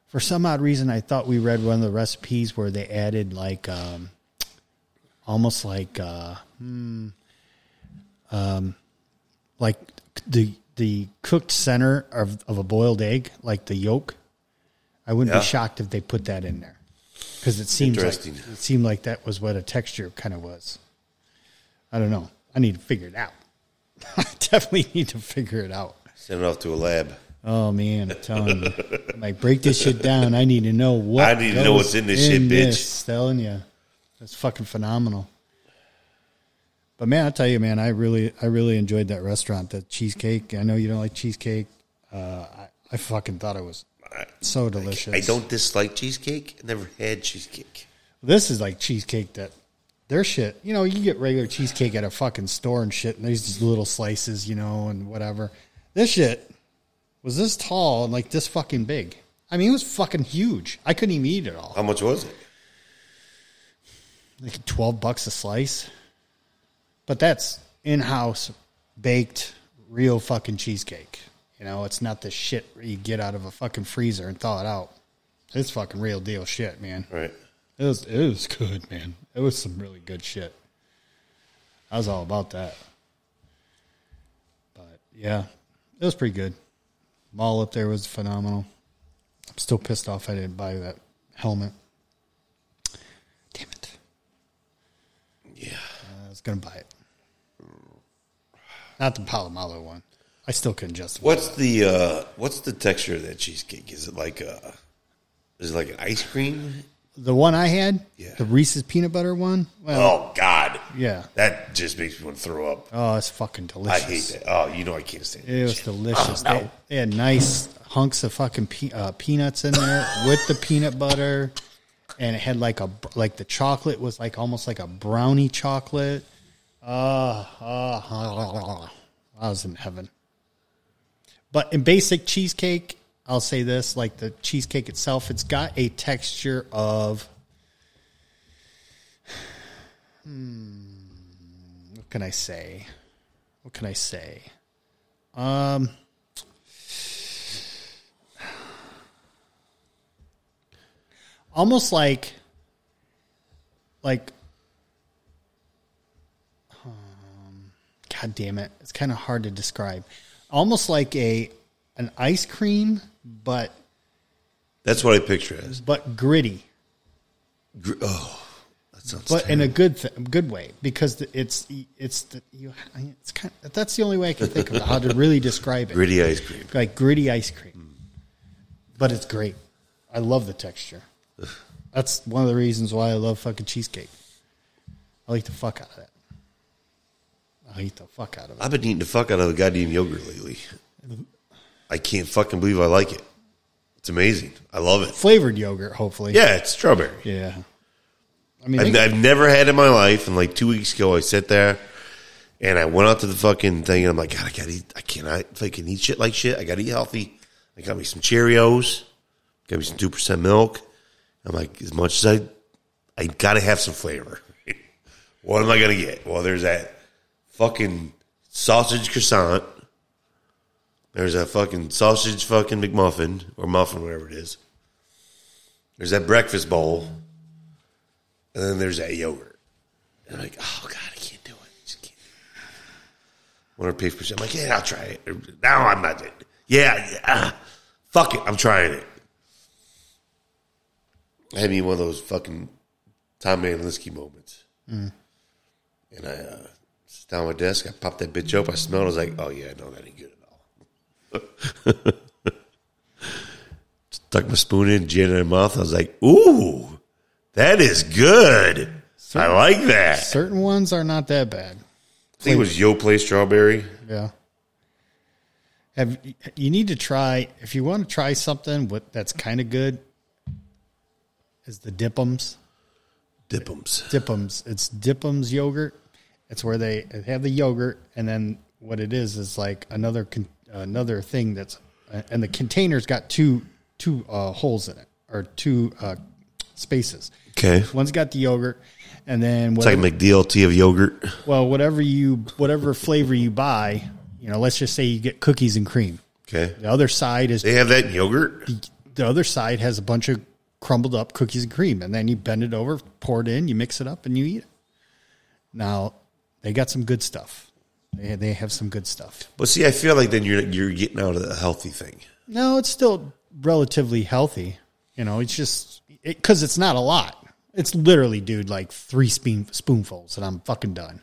For some odd reason, I thought we read one of the recipes where they added like, um, almost like, uh, hmm, um, like the the cooked center of of a boiled egg, like the yolk. I wouldn't Yeah. be shocked if they put that in there because it seems like, it seemed like that was what a texture kind of was. I don't know. I need to figure it out. [laughs] I definitely need to figure it out. Send it off to a lab. Oh man, I'm telling you, like break this shit down. I need to know what I need to know what's in this shit, bitch. this. Telling you, that's fucking phenomenal. But man, I tell you, man, I really, I really enjoyed that restaurant. That cheesecake. I know you don't like cheesecake. Uh, I, I fucking thought it was so delicious. I don't dislike cheesecake. I never had cheesecake. This is like cheesecake that their shit. You know, you get regular cheesecake at a fucking store and shit, and there's these little slices, you know, and whatever. This shit was this tall and like this fucking big. I mean, it was fucking huge. I couldn't even eat it all. How much was it? Like twelve bucks a slice, but that's in house baked, real fucking cheesecake. You know, it's not the shit you get out of a fucking freezer and thaw it out. It's fucking real deal shit, man. Right. It was it was good, man. It was some really good shit. I was all about that. But yeah, it was pretty good. Mall up there was phenomenal. I'm still pissed off I didn't buy that helmet. Damn it. Yeah. I was gonna buy it. Not the Polamalu one. I still couldn't justify. What's the uh what's the texture of that cheesecake? Is it like a is it like an ice cream? The one I had, Yeah. the Reese's peanut butter one. Well, Oh God. yeah. That just makes me want to throw up. Oh, it's fucking delicious. I hate that. Oh, you know I can't stand It was shit. delicious. Oh, no. they, they had nice hunks of fucking pe- uh, peanuts in there [laughs] with the peanut butter, and it had like a like the chocolate was like almost like a brownie chocolate. Uh, uh, I was in heaven. But in basic cheesecake, I'll say this: like the cheesecake itself, it's got a texture of. Hmm, what can I say? What can I say? Um, almost like, like, um, God damn it, it's kind of hard to describe. Almost like a an ice cream, but That's what I picture as. but gritty, Gr- Oh, that sounds. but in a good th- good way because it's it's the, you it's kind of, that's the only way I can think of how to really describe it. gritty ice cream. like gritty ice cream. But it's great. I love the texture. That's one of the reasons why I love fucking cheesecake. I like the fuck out of that. I eat the fuck out of it. I've been eating the fuck out of the goddamn yogurt lately. I can't fucking believe I like it. It's amazing. I love it. Flavored yogurt, hopefully. Yeah, it's strawberry. Yeah. I mean, I've, they- I've never had it in my life. And like two weeks ago, I sat there and I went out to the fucking thing and I'm like, God, I gotta eat. I cannot, can eat shit like shit, I gotta eat healthy. I got me some Cheerios, got me some 2% milk. I'm like, as much as I, I gotta have some flavor. [laughs] what am I gonna get? Well, there's that fucking sausage croissant. There's a fucking sausage fucking McMuffin or muffin, whatever it is. There's that breakfast bowl. And then there's that yogurt. And I'm like, oh God, I can't do it. Just can't. One or pay for. I'm like, yeah, I'll try it. Now I'm not. Yeah, yeah. ah, fuck it. I'm trying it. I had me one of those fucking Tom Manlinsky moments. And I uh, sit down my desk. I popped that bitch open. I smelled. it. I was like, oh yeah, no, that ain't good at all. [laughs] Stuck my spoon in, Jen in my mouth. I was like, ooh, that is good. I like that. certain ones are not that bad. I think it was Yo Play Strawberry. Yeah. Have you need to try if you want to try something what that's kind of good is the Dip'ems. Dip'ems. Dip'ems. It's Dip'ems yogurt. It's where they have the yogurt, and then what it is is like another con- another thing that's and the container's got two two uh, holes in it or two uh, spaces. Okay. One's got the yogurt, and then It's like a McDLT of yogurt. well, whatever you whatever flavor you buy, you know, let's just say you get cookies and cream. Okay. The other side is They have that yogurt? the other side has a bunch of crumbled up cookies and cream, and then you bend it over, pour it in, you mix it up, and you eat it. Now they got some good stuff. They they have some good stuff. But see, I feel like then you're you're getting out of the healthy thing. No, it's still relatively healthy. You know, it's just because it's not a lot. It's literally, dude, like three spoon, spoonfuls, and I'm fucking done.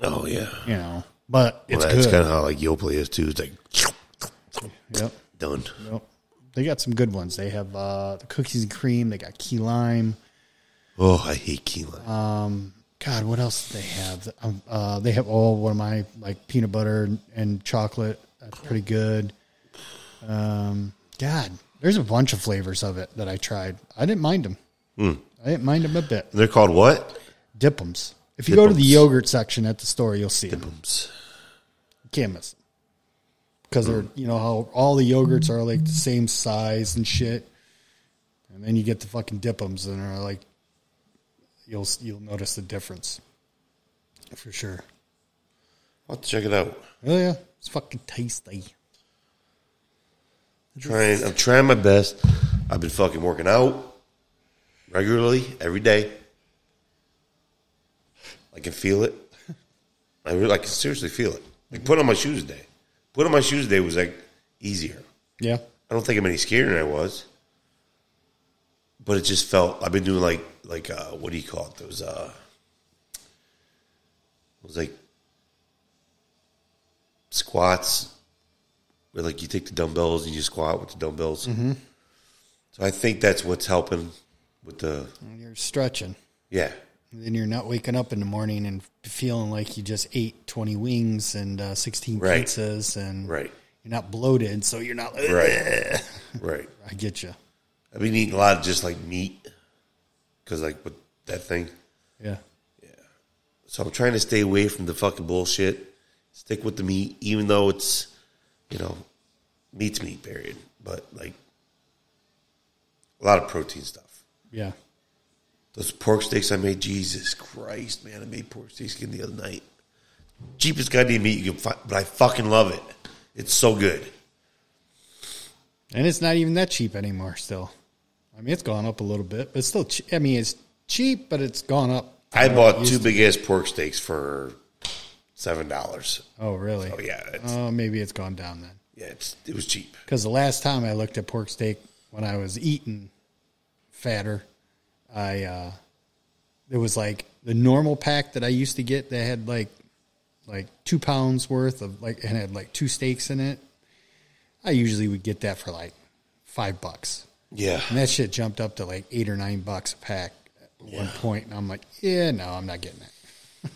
Oh yeah. You know, but it's well, that's kind of how like Yoplait is too. It's like yep. done. Yep. They got some good ones. They have uh, the cookies and cream. They got key lime. Oh, I hate key lime. God, what else do they have? Um, uh, they have all one of my like peanut butter and, and chocolate. That's pretty good. Um, God, there's a bunch of flavors of it that I tried. I didn't mind them. I didn't mind them a bit. They're called what? Dip'ems. If you go to the yogurt section at the store, you'll see them. Dip'ems. You can't miss them because they're you know how all the yogurts are like the same size and shit, and then you get the fucking Dip'ems and are like you'll you'll notice the difference for sure. I'll have to check it out. Oh yeah, it's fucking tasty. I'm Trying, I'm trying my best. I've been fucking working out regularly every day. I can feel it. I really, I can seriously feel it. Like put on my shoes today. Put on my shoes today was like easier. Yeah. I don't think I'm any scarier than I was, but it just felt. I've been doing like like uh, what do you call it? Those uh, it was like squats, where like you take the dumbbells and you squat with the dumbbells. Mm-hmm. So I think that's what's helping with the You're stretching. yeah. And then you're not waking up in the morning and feeling like you just ate 20 wings and uh, 16 Right. pizzas and Right. you're not bloated. So you're not like, Right. [laughs] right. I get you. I've been eating a lot of just like meat because like with that thing. Yeah. Yeah. So I'm trying to stay away from the fucking bullshit. Stick with the meat, even though it's, you know, meat's meat, period. But like a lot of protein stuff. Yeah. Those pork steaks I made, Jesus Christ, man! I made pork steaks again the other night. Cheapest goddamn meat you can find, but I fucking love it. It's so good. And it's not even that cheap anymore still. I mean, it's gone up a little bit, but it's still, che- I mean, it's cheap, but it's gone up. I bought two big ass pork steaks for seven dollars. Oh, really? Oh yeah, it's, Oh, maybe it's gone down then. yeah, it's, it was cheap. Because the last time I looked at pork steak when I was eating fatter, I uh, it was like the normal pack that I used to get that had like like two pounds worth of like and had like two steaks in it. I usually would get that for like five bucks, Yeah, and that shit jumped up to like eight or nine bucks a pack at one point, and I'm like, yeah, no, I'm not getting that.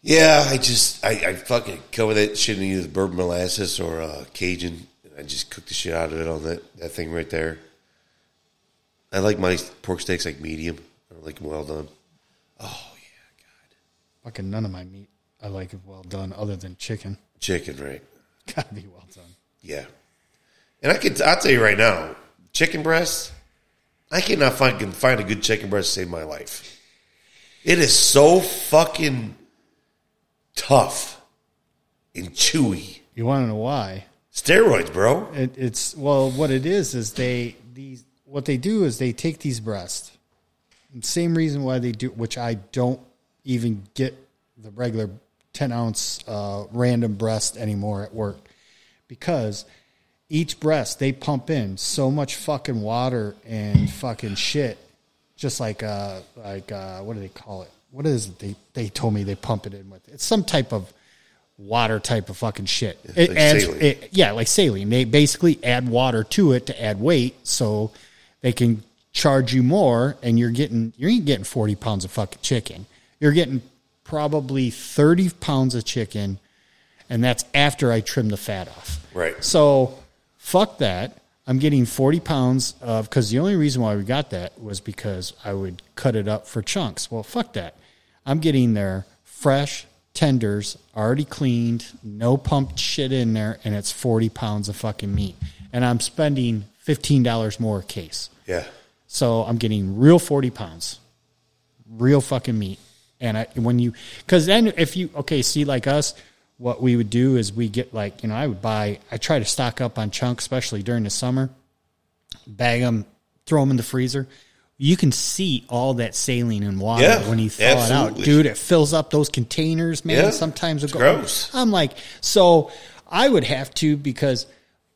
yeah. I just I, I fucking cover that shit in either bourbon molasses or uh, Cajun. And I just cook the shit out of it on that that thing right there. I like my pork steaks like medium. I like them well done. Oh yeah, God. Fucking none of my meat I like it well done, other than chicken. chicken, right? [laughs] Gotta be well done. Yeah. And I could I'll tell you right now, chicken breast, I cannot fucking find a good chicken breast to save my life. It is so fucking tough and chewy. You want to know why? Steroids, bro. It, it's well, what it is is they these what they do is they take these breasts. Same reason why they do, which I don't even get the regular ten ounce uh, random breast anymore at work, because each breast they pump in so much fucking water and fucking shit, just like uh like uh what do they call it? What is it? They they told me they pump it in with it's some type of water type of fucking shit. It like adds, it, yeah, like saline. They basically add water to it to add weight, so they can charge you more, and you're getting you're ain't getting forty pounds of fucking chicken. You're getting probably thirty pounds of chicken, and that's after I trim the fat off. Right. So fuck that. I'm getting 40 pounds of because the only reason why we got that was because I would cut it up for chunks. Well, fuck that. I'm getting their fresh tenders, already cleaned, no pumped shit in there, and it's 40 pounds of fucking meat. And I'm spending $15 more a case. Yeah. So I'm getting real 40 pounds, real fucking meat. And I, when you, because then if you, okay, see, like us, what we would do is we get like, you know, I would buy, I try to stock up on chunks, especially during the summer, bag them, throw them in the freezer. You can see all that saline and water Yeah, when you thaw it out. Dude, it fills up those containers, man. Yeah, Sometimes it it's go, gross. I'm like, so I would have to because,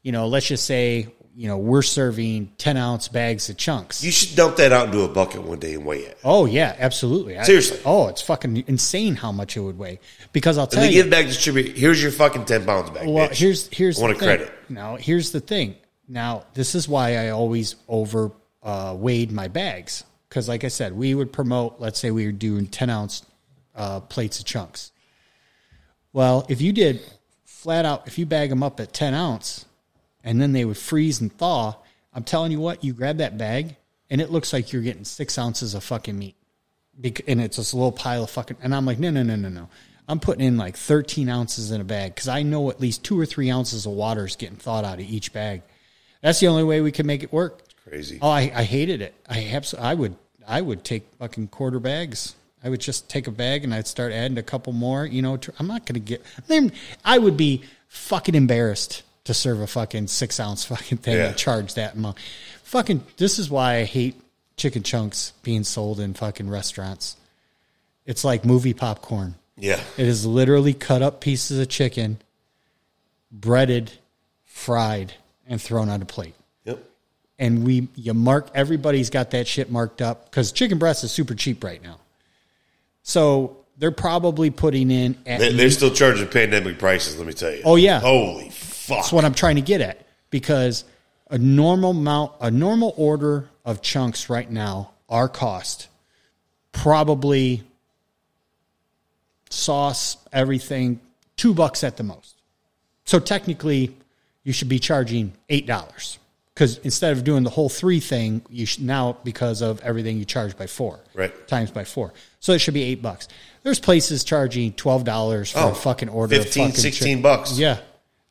you know, let's just say, you know, we're serving 10 ounce bags of chunks. You should dump that out into a bucket one day and weigh it. Oh yeah, absolutely. I- Seriously. oh, it's fucking insane how much it would weigh. Because I'll And tell they you. give back distribute. Here's your fucking ten pounds back. well, bitch. here's here's I want the a thing. credit. Now here's the thing. Now this is why I always over uh, weighed my bags because, like I said, we would promote. Let's say we were doing ten ounce uh, plates of chunks. Well, if you did flat out, if you bag them up at ten ounce, and then they would freeze and thaw, I'm telling you what, you grab that bag and it looks like you're getting six ounces of fucking meat. And it's this little pile of fucking. And I'm like, no, no, no, no, no. I'm putting in like 13 ounces in a bag because I know at least two or three ounces of water is getting thawed out of each bag. That's the only way we can make it work. It's crazy. Oh, I, I hated it. I absolutely, I would, I would take fucking quarter bags. I would just take a bag and I'd start adding a couple more. You know, to, I'm not going to get. Then I would be fucking embarrassed to serve a fucking six ounce fucking thing Yeah. and charge that amount. Fucking, this is why I hate chicken chunks being sold in fucking restaurants. It's like movie popcorn. Yeah. It is literally cut up pieces of chicken, breaded, fried, and thrown on a plate. Yep. And we, you mark, everybody's got that shit marked up because chicken breast is super cheap right now. So they're probably putting in at They, they're still charging pandemic prices. Let me tell you. Oh, yeah. Holy fuck. That's what I'm trying to get at because a normal amount, a normal order of chunks right now, our cost probably sauce, everything, two bucks at the most. So technically, you should be charging eight dollars because instead of doing the whole three thing, you should now because of everything you charge by four, Right. Times by four, so it should be eight bucks. There's places charging twelve dollars for Oh, a fucking order, 15, of fucking 16 chick- bucks. Yeah,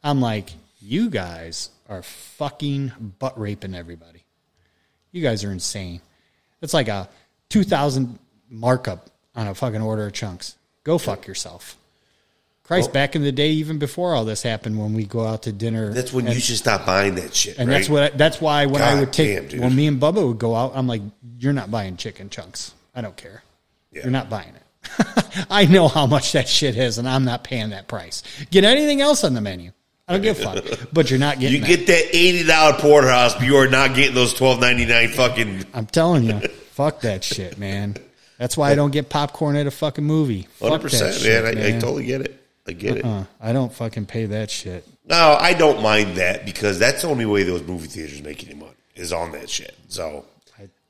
I'm like, you guys are fucking butt raping everybody. You guys are insane. It's like a two thousand markup on a fucking order of chunks. Go fuck yourself. Christ, back in the day, even before all this happened, when we go out to dinner, That's when and, you should stop buying that shit. and right? that's what I, that's why when I would take damn, when me and Bubba would go out, I'm like, you're not buying chicken chunks. I don't care. Yeah. You're not buying it. [laughs] I know how much that shit is, and I'm not paying that price. Get anything else on the menu. I don't give a fuck. But you're not getting You that. get that eighty dollar porterhouse, but you are not getting those twelve ninety nine fucking I'm telling you, fuck that shit, man. That's why I don't get popcorn at a fucking movie. Hundred percent, man. I, I totally get it. I get it. Uh, I don't fucking pay that shit. No, I don't mind that because that's the only way those movie theaters make any money is on that shit. So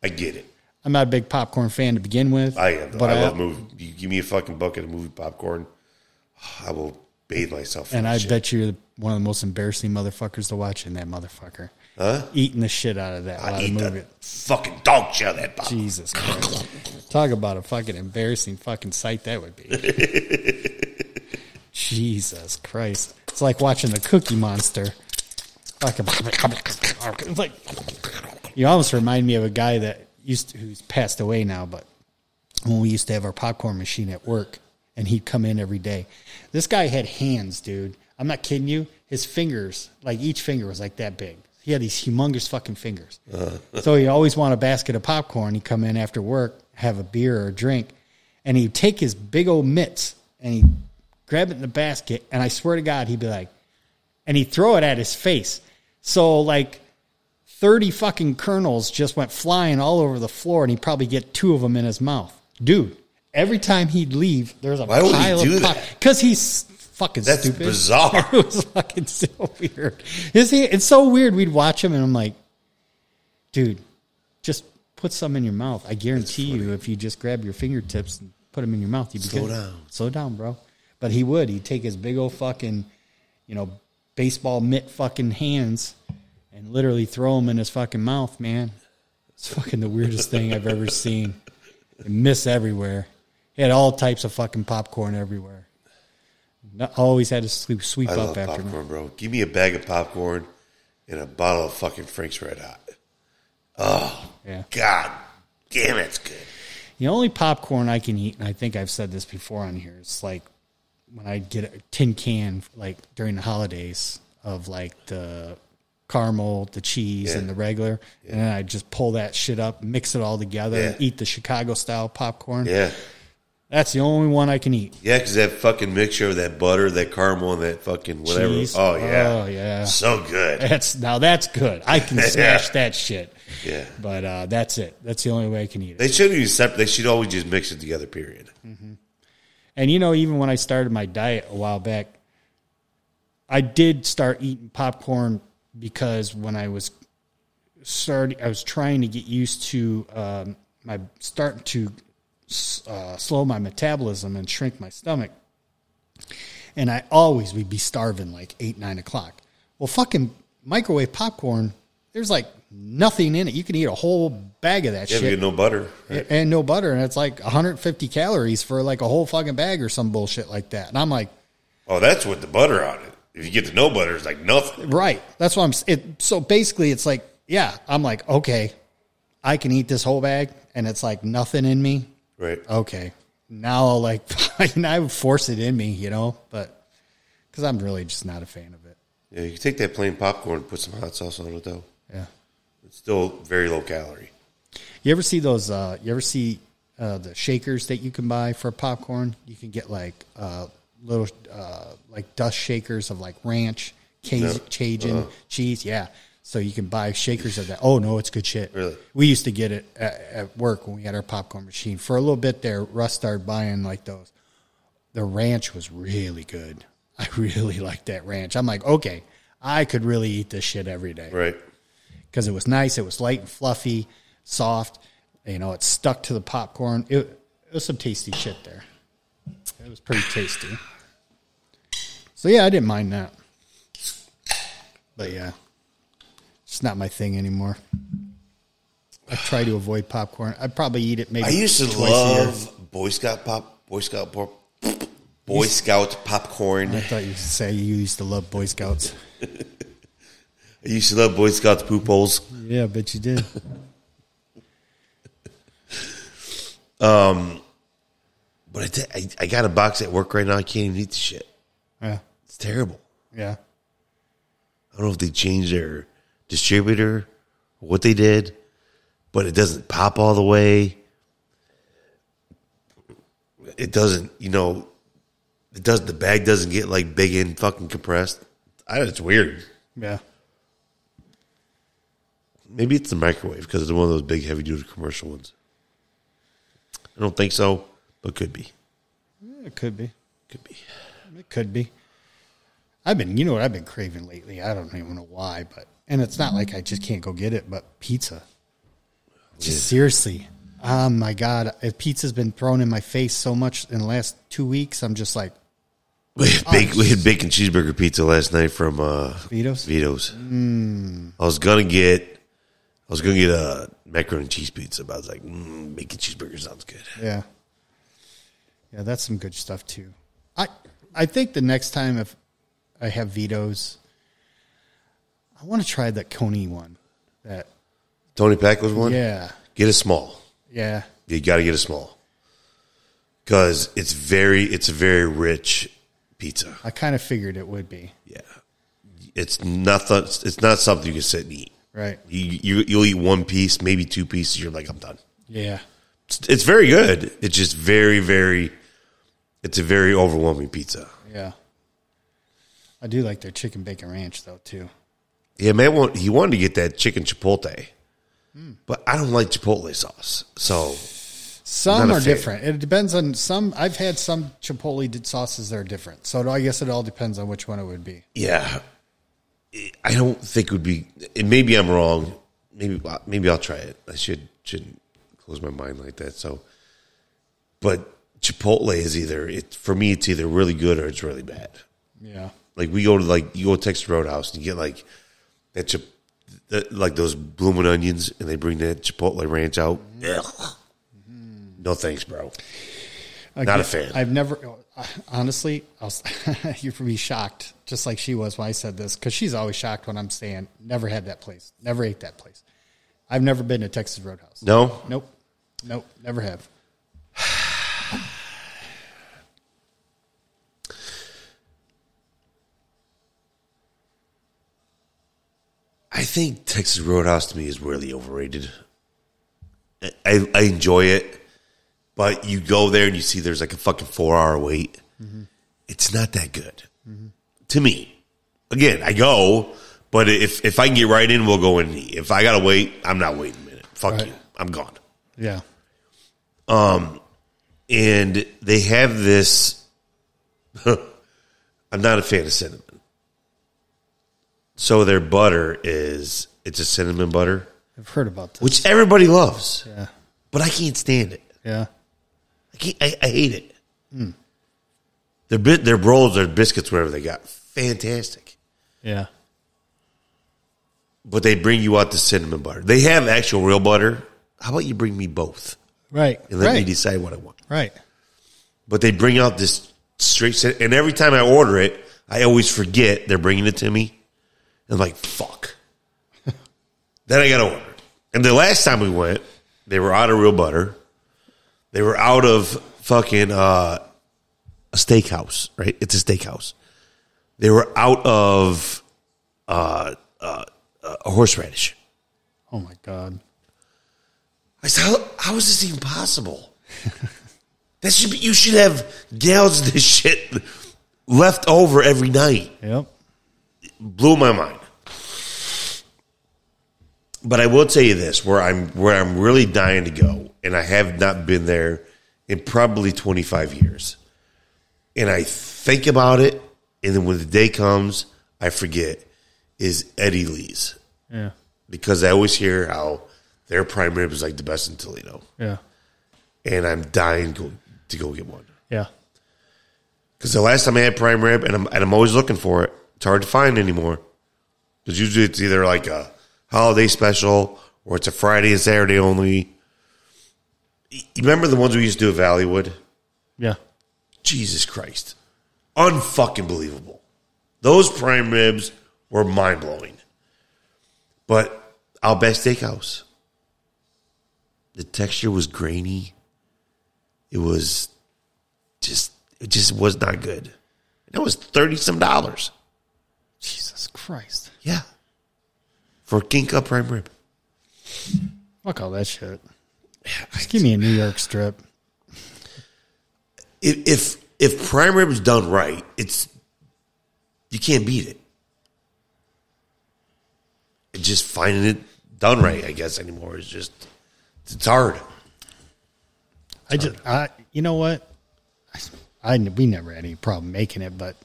I get it. I'm not a big popcorn fan to begin with. I am. But I love movie. You give me a fucking bucket of movie popcorn, I will bathe myself. And I shit. bet you're one of the most embarrassing motherfuckers to watch in that motherfucker. Huh? Eating the shit out of that I eat movie. the fucking dog shit out that. Jesus [laughs] Christ. Talk about a fucking embarrassing fucking sight that would be. [laughs] Jesus Christ. It's like watching the Cookie Monster. It's like you almost remind me of a guy that used to, who's passed away now, but when we used to have our popcorn machine at work and he'd come in every day. This guy had hands, dude. I'm not kidding you. His fingers, like each finger was like that big. He had these humongous fucking fingers. Uh. so he always want a basket of popcorn. He'd come in after work, have a beer or a drink, and he'd take his big old mitts and he'd grab it in the basket. And I swear to God, he'd be like, and he'd throw it at his face. So like 30 fucking kernels just went flying all over the floor and he'd probably get two of them in his mouth. Dude, every time he'd leave, there's a Why would he pile do of that? Because he's fucking That's stupid. bizarre. [laughs] it was fucking so weird. Is he, it's so weird. We'd watch him and I'm like, dude, just put some in your mouth. I guarantee you, if you just grab your fingertips and put them in your mouth, you'd be Slow good. down. Slow down, bro. But he would. He'd take his big old fucking, you know, baseball mitt fucking hands and literally throw them in his fucking mouth, man. It's fucking the weirdest thing I've ever seen. Miss everywhere. He had all types of fucking popcorn everywhere. No- Always had to sweep, sweep I up love after popcorn, me. bro. Give me a bag of popcorn and a bottle of fucking Frank's Red Hot. Oh, Yeah. God damn, it's good. The only popcorn I can eat, and I think I've said this before on here, it's like when I get a tin can, like during the holidays, of like the caramel, the cheese, Yeah. and the regular, and then I just pull that shit up, mix it all together, and eat the Chicago style popcorn. Yeah. That's the only one I can eat. Yeah, because that fucking mixture of that butter, that caramel, and that fucking whatever. Cheese. Oh, yeah. Oh, yeah. So good. That's now that's good. I can [laughs] smash that shit. Yeah. But uh, that's it. That's the only way I can eat it. They shouldn't even separate. They should always just mix it together, period. And you know, even when I started my diet a while back, I did start eating popcorn because when I was starting, I was trying to get used to um, my starting to uh, slow my metabolism and shrink my stomach. And I always would be starving like eight, nine o'clock. Well, fucking microwave popcorn, there's like nothing in it. You can eat a whole bag of that Yeah, shit you get no butter. right? and no butter, and it's like 150 calories for like a whole fucking bag or some bullshit like that. And I'm like, Oh, that's with the butter on it. If you get the no butter, it's like nothing. right, that's what I'm. It so basically, it's like, yeah, I'm like, okay, I can eat this whole bag, and it's like nothing in me. Right. Okay, now I'll like, and [laughs] I would force it in me, you know, but because I'm really just not a fan of it. Yeah, you can take that plain popcorn and put some hot sauce on it though. Yeah. It's still very low calorie. You ever see those? Uh, you ever see uh, the shakers that you can buy for popcorn? You can get like uh, little uh, like dust shakers of like ranch, Cajun, Cajun Uh-huh. cheese. Yeah. So you can buy shakers of that. Oh no, it's good shit. Really? We used to get it at, at work when we had our popcorn machine. For a little bit there, Russ started buying like those. The ranch was really good. [laughs] I really liked that ranch. I'm like, okay, I could really eat this shit every day Right. because it was nice. It was light and fluffy, soft. You know, it stuck to the popcorn. It, it was some tasty shit there. It was pretty tasty. So yeah, I didn't mind that. But yeah, it's not my thing anymore. I try to avoid popcorn. I probably eat it maybe. I used to love Boy Scout pop, Boy Scout pop, Boy Scout popcorn. I I thought you would say you used to love Boy Scouts. [laughs] I used to love Boy Scouts poop holes. Yeah, I bet you did. [laughs] Um, but I, t- I, I got a box at work right now. I can't even eat the shit. Yeah, It's terrible. yeah. I don't know if they changed their distributor what they did, but it doesn't pop all the way. It doesn't, you know, it does. The bag doesn't get like big and fucking compressed. I, it's weird. Yeah. Maybe it's the microwave because it's one of those big heavy duty commercial ones. I don't think so, but could be. It could be. Could be. It could be. I've been, you know what I've been craving lately? I don't even know why, but, and it's not like I just can't go get it, but pizza. Just seriously. Oh my God. If pizza's been thrown in my face so much in the last two weeks, I'm just like, [laughs] We had, bake, we had bacon cheeseburger pizza last night from uh, Vito's? Vito's. I was gonna get, I was gonna get a macaroni and cheese pizza, but I was like, mm, bacon cheeseburger sounds good. Yeah. Yeah, that's some good stuff too. I I think the next time if I have Vito's, I want to try that Coney one. That Tony Packo's one. yeah. Get a small. Yeah. You got to get a small because it's very, it's a very rich pizza. I kind of figured it would be. Yeah, it's nothing. It's not something you can sit and eat. Right. You, you you'll eat one piece, maybe two pieces. You're like, I'm done. Yeah. It's, it's very good. It's just very, very. It's a very overwhelming pizza. Yeah. I do like their chicken bacon ranch though too. Yeah, man. Want, he wanted to get that chicken chipotle, but I don't like chipotle sauce. So Some are fan. different. It depends on some. I've had some chipotle sauces that are different. So I guess it all depends on which one it would be. yeah, I don't think it would be. And maybe I'm wrong. Maybe uh, maybe I'll try it. I should shouldn't close my mind like that. So, but chipotle is either it for me. It's either really good or it's really bad. Yeah. Like we go to like you go to Texas Roadhouse and you get like that chip, that, like those blooming onions, and they bring that chipotle ranch out. Ugh. No thanks, bro. Not a fan. I've never, uh, honestly, I was, [laughs] you're gonna be shocked, just like she was when I said this, because she's always shocked when I'm saying never had that place, never ate that place. I've never been to Texas Roadhouse. No, Nope, nope, never have. I think Texas Roadhouse to me is really overrated. I, I enjoy it, but you go there and you see there's like a fucking four hour wait. It's not that good to me. Again, I go, but if if I can get right in, we'll go in. If I gotta wait, I'm not waiting a minute. Fuck Right. you, I'm gone. Yeah, Um, And they have this. [laughs] I'm not a fan of cinnamon. So their butter is it's a cinnamon butter, I've heard about this. which everybody loves, yeah, but I can't stand it. yeah, I can't. I, I hate it. Hmm. Their bit, their rolls, their biscuits, whatever they got, fantastic. yeah. But they bring you out the cinnamon butter. They have actual real butter. How about you bring me both Right, and let me right, decide what I want? right. But they bring out this straight, cin- and every time I order it, I always forget they're bringing it to me. I'm like, fuck. [laughs] then I got to order. And the last time we went, they were out of real butter. They were out of fucking uh, a steakhouse, right? It's a steakhouse. They were out of uh, uh, uh, a horseradish. Oh my god. I said, how, how is this even possible? [laughs] that should be, you should have gallons of this shit left over every night. Yep. Blew my mind. But I will tell you this: where I'm where I'm really dying to go, and I have not been there in probably 25 years. And I think about it, and then when the day comes, I forget. Is Eddie Lee's Yeah. because I always hear how their prime rib is like the best in Toledo, Yeah. and I'm dying to go, to go get one. Yeah. Because the last time I had prime rib, and I'm and I'm always looking for it. It's hard to find anymore. Because usually it's either like a holiday special or it's a Friday and Saturday only. You remember the ones we used to do at Valleywood? Yeah. Jesus Christ, unfucking believable. Those prime ribs were mind blowing. But Outback Steakhouse, the texture was grainy. It was just, it just was not good. And it was thirty some dollars. Jesus Christ. Yeah, for cup prime rib. Fuck all that shit. Just give me a New York strip. If if, if prime rib is done right, it's you can't beat it. And just finding it done right, I guess anymore is just it's hard. I just, I, you know what? I, I, we never had any problem making it, but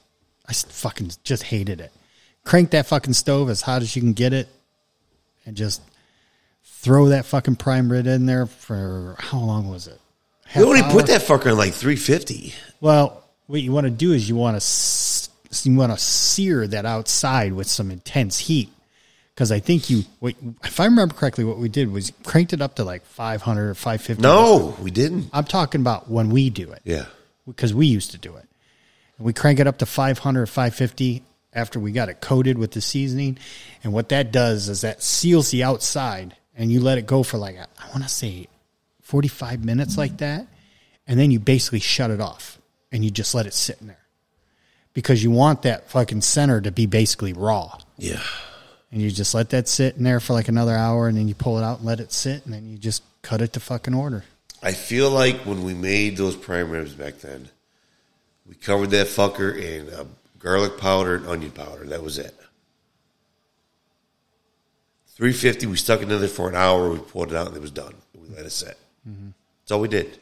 I fucking just hated it. Crank that fucking stove as hot as you can get it, and just throw that fucking prime rib in there for how long was it? We only Half put that fucker in like three fifty. Well, what you want to do is you want to you want to sear that outside with some intense heat. Because I think you, wait, if I remember correctly, what we did was cranked it up to like 500 or 550. No, we didn't. I'm talking about when we do it. Yeah. because we used to do it. And we crank it up to 500 or 550 after we got it coated with the seasoning. And what that does is that seals the outside and you let it go for like, I want to say 45 minutes like that. And then you basically shut it off and you just let it sit in there because you want that fucking center to be basically raw. Yeah. And you just let that sit in there for like another hour and then you pull it out and let it sit and then you just cut it to fucking order. I feel like when we made those prime ribs back then, we covered that fucker in uh, garlic powder and onion powder. That was it. 350, we stuck it in there for an hour. We pulled it out and it was done. We let it sit. Mm-hmm. That's all we did.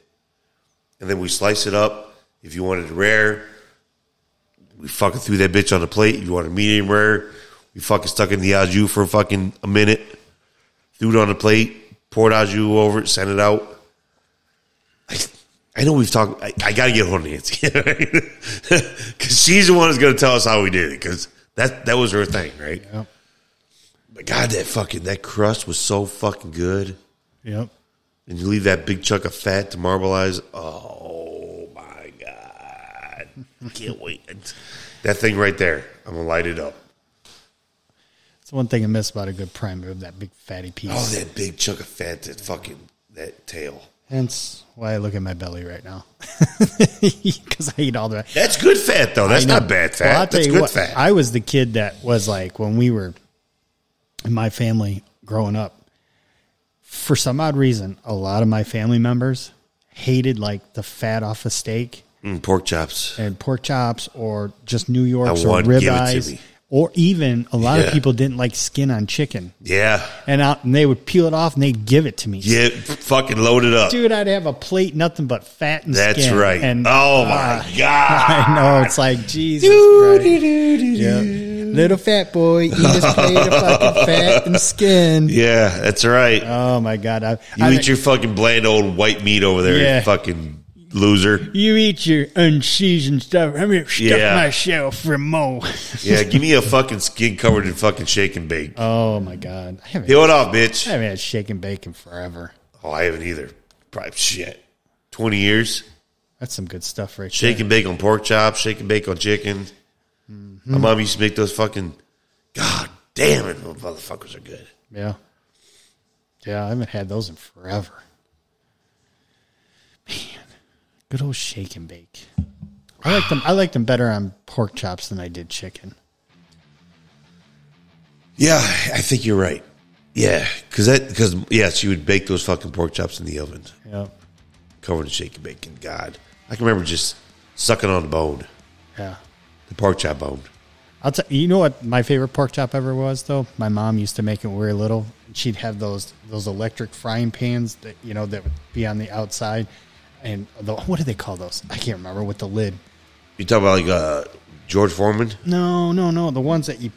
And then we slice it up. If you wanted rare, we fucking threw that bitch on the plate. If you wanted medium rare, we fucking stuck it in the au jus for fucking a minute. Threw it on the plate, poured au jus over it, sent it out. I, know we've talked. I, I got to get hold of Nancy [laughs] because she's the one who's going to tell us how we did it because that that was her thing, right? Yep. But God, that fucking that crust was so fucking good, Yep. and you leave that big chunk of fat to marbleize. Oh my God, [laughs] can't wait. That thing right there, I'm gonna light it up. It's one thing I miss about a good prime rib, that big fatty piece. Oh, that big chunk of fat, that fucking that tail. Hence why I look at my belly right now. [laughs] Because I eat all the That's good fat though. That's not bad fat. Well, That's good what, fat. I was the kid that was like when we were in my family growing up. For some odd reason, a lot of my family members hated like the fat off a steak Mm, pork chops. and pork chops or just New York's I or want- rib give it to eyes. me. Or even a lot Yeah. of people didn't like skin on chicken. Yeah, And, out, and they would peel it off and they'd give it to me. yeah. Fucking load it up. Dude, I'd have a plate, nothing but fat and That's skin. right. And oh my god. [laughs] I know it's like Jesus. Yeah. Little fat boy, eat his plate of fucking fat and skin. Yeah, that's right. Oh my god! I, you I- eat your fucking bland old white meat over there, Yeah. you fucking loser. you eat your unseasoned stuff. I'm gonna stuff Yeah. myself for more. Yeah, [laughs] give me a fucking skin covered in fucking shake and bake. oh my god! I haven't, Peel it off, I bitch. haven't had shake and bake in forever. Oh, I haven't either. Probably shit. Twenty years. That's some good stuff, right Shake and bake on pork chops. Shake and bake on chicken. Mm-hmm. My mom used to make those fucking. God damn it, those motherfuckers are good. there. Yeah, yeah. I haven't had those in forever. Man, good old shake and bake. I like them. I like them better on pork chops than I did chicken. Yeah, I think you're right. Yeah, because that because yeah, she would bake those fucking pork chops in the oven, Yeah. covered in shake and bake. God, I can remember just sucking on the bone, Yeah. the pork chop bone. I'll tell you know what my favorite pork chop ever was though. My mom used to make it when we were little. She'd have those those electric frying pans that you know that would be on the outside, and the, what do they call those? I can't remember with the lid. You talk about like uh, George Foreman? No, no, no. The ones that you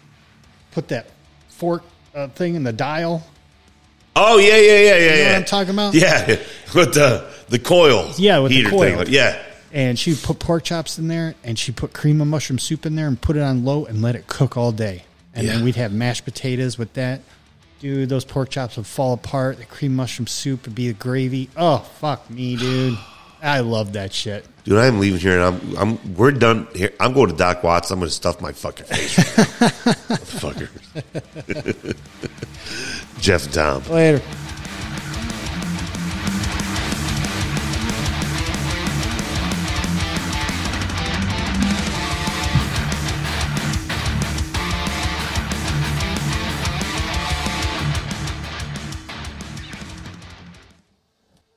put that fork uh, thing in the dial. Oh yeah, yeah, yeah, yeah, know yeah. what I'm talking about? Yeah, [laughs] with the the coil. Yeah, with the coil. Thing. Yeah, And she put pork chops in there, and she put cream of mushroom soup in there, and put it on low and let it cook all day. And Yeah. then we'd have mashed potatoes with that. Dude, those pork chops would fall apart. The cream mushroom soup would be the gravy. Oh fuck me, dude! I love that shit. dude, I'm leaving here, and I'm I'm we're done here. I'm going to Doc Watts. I'm going to stuff my fucking face. Right. [laughs] Motherfucker. [laughs] Jeff and Tom. Later.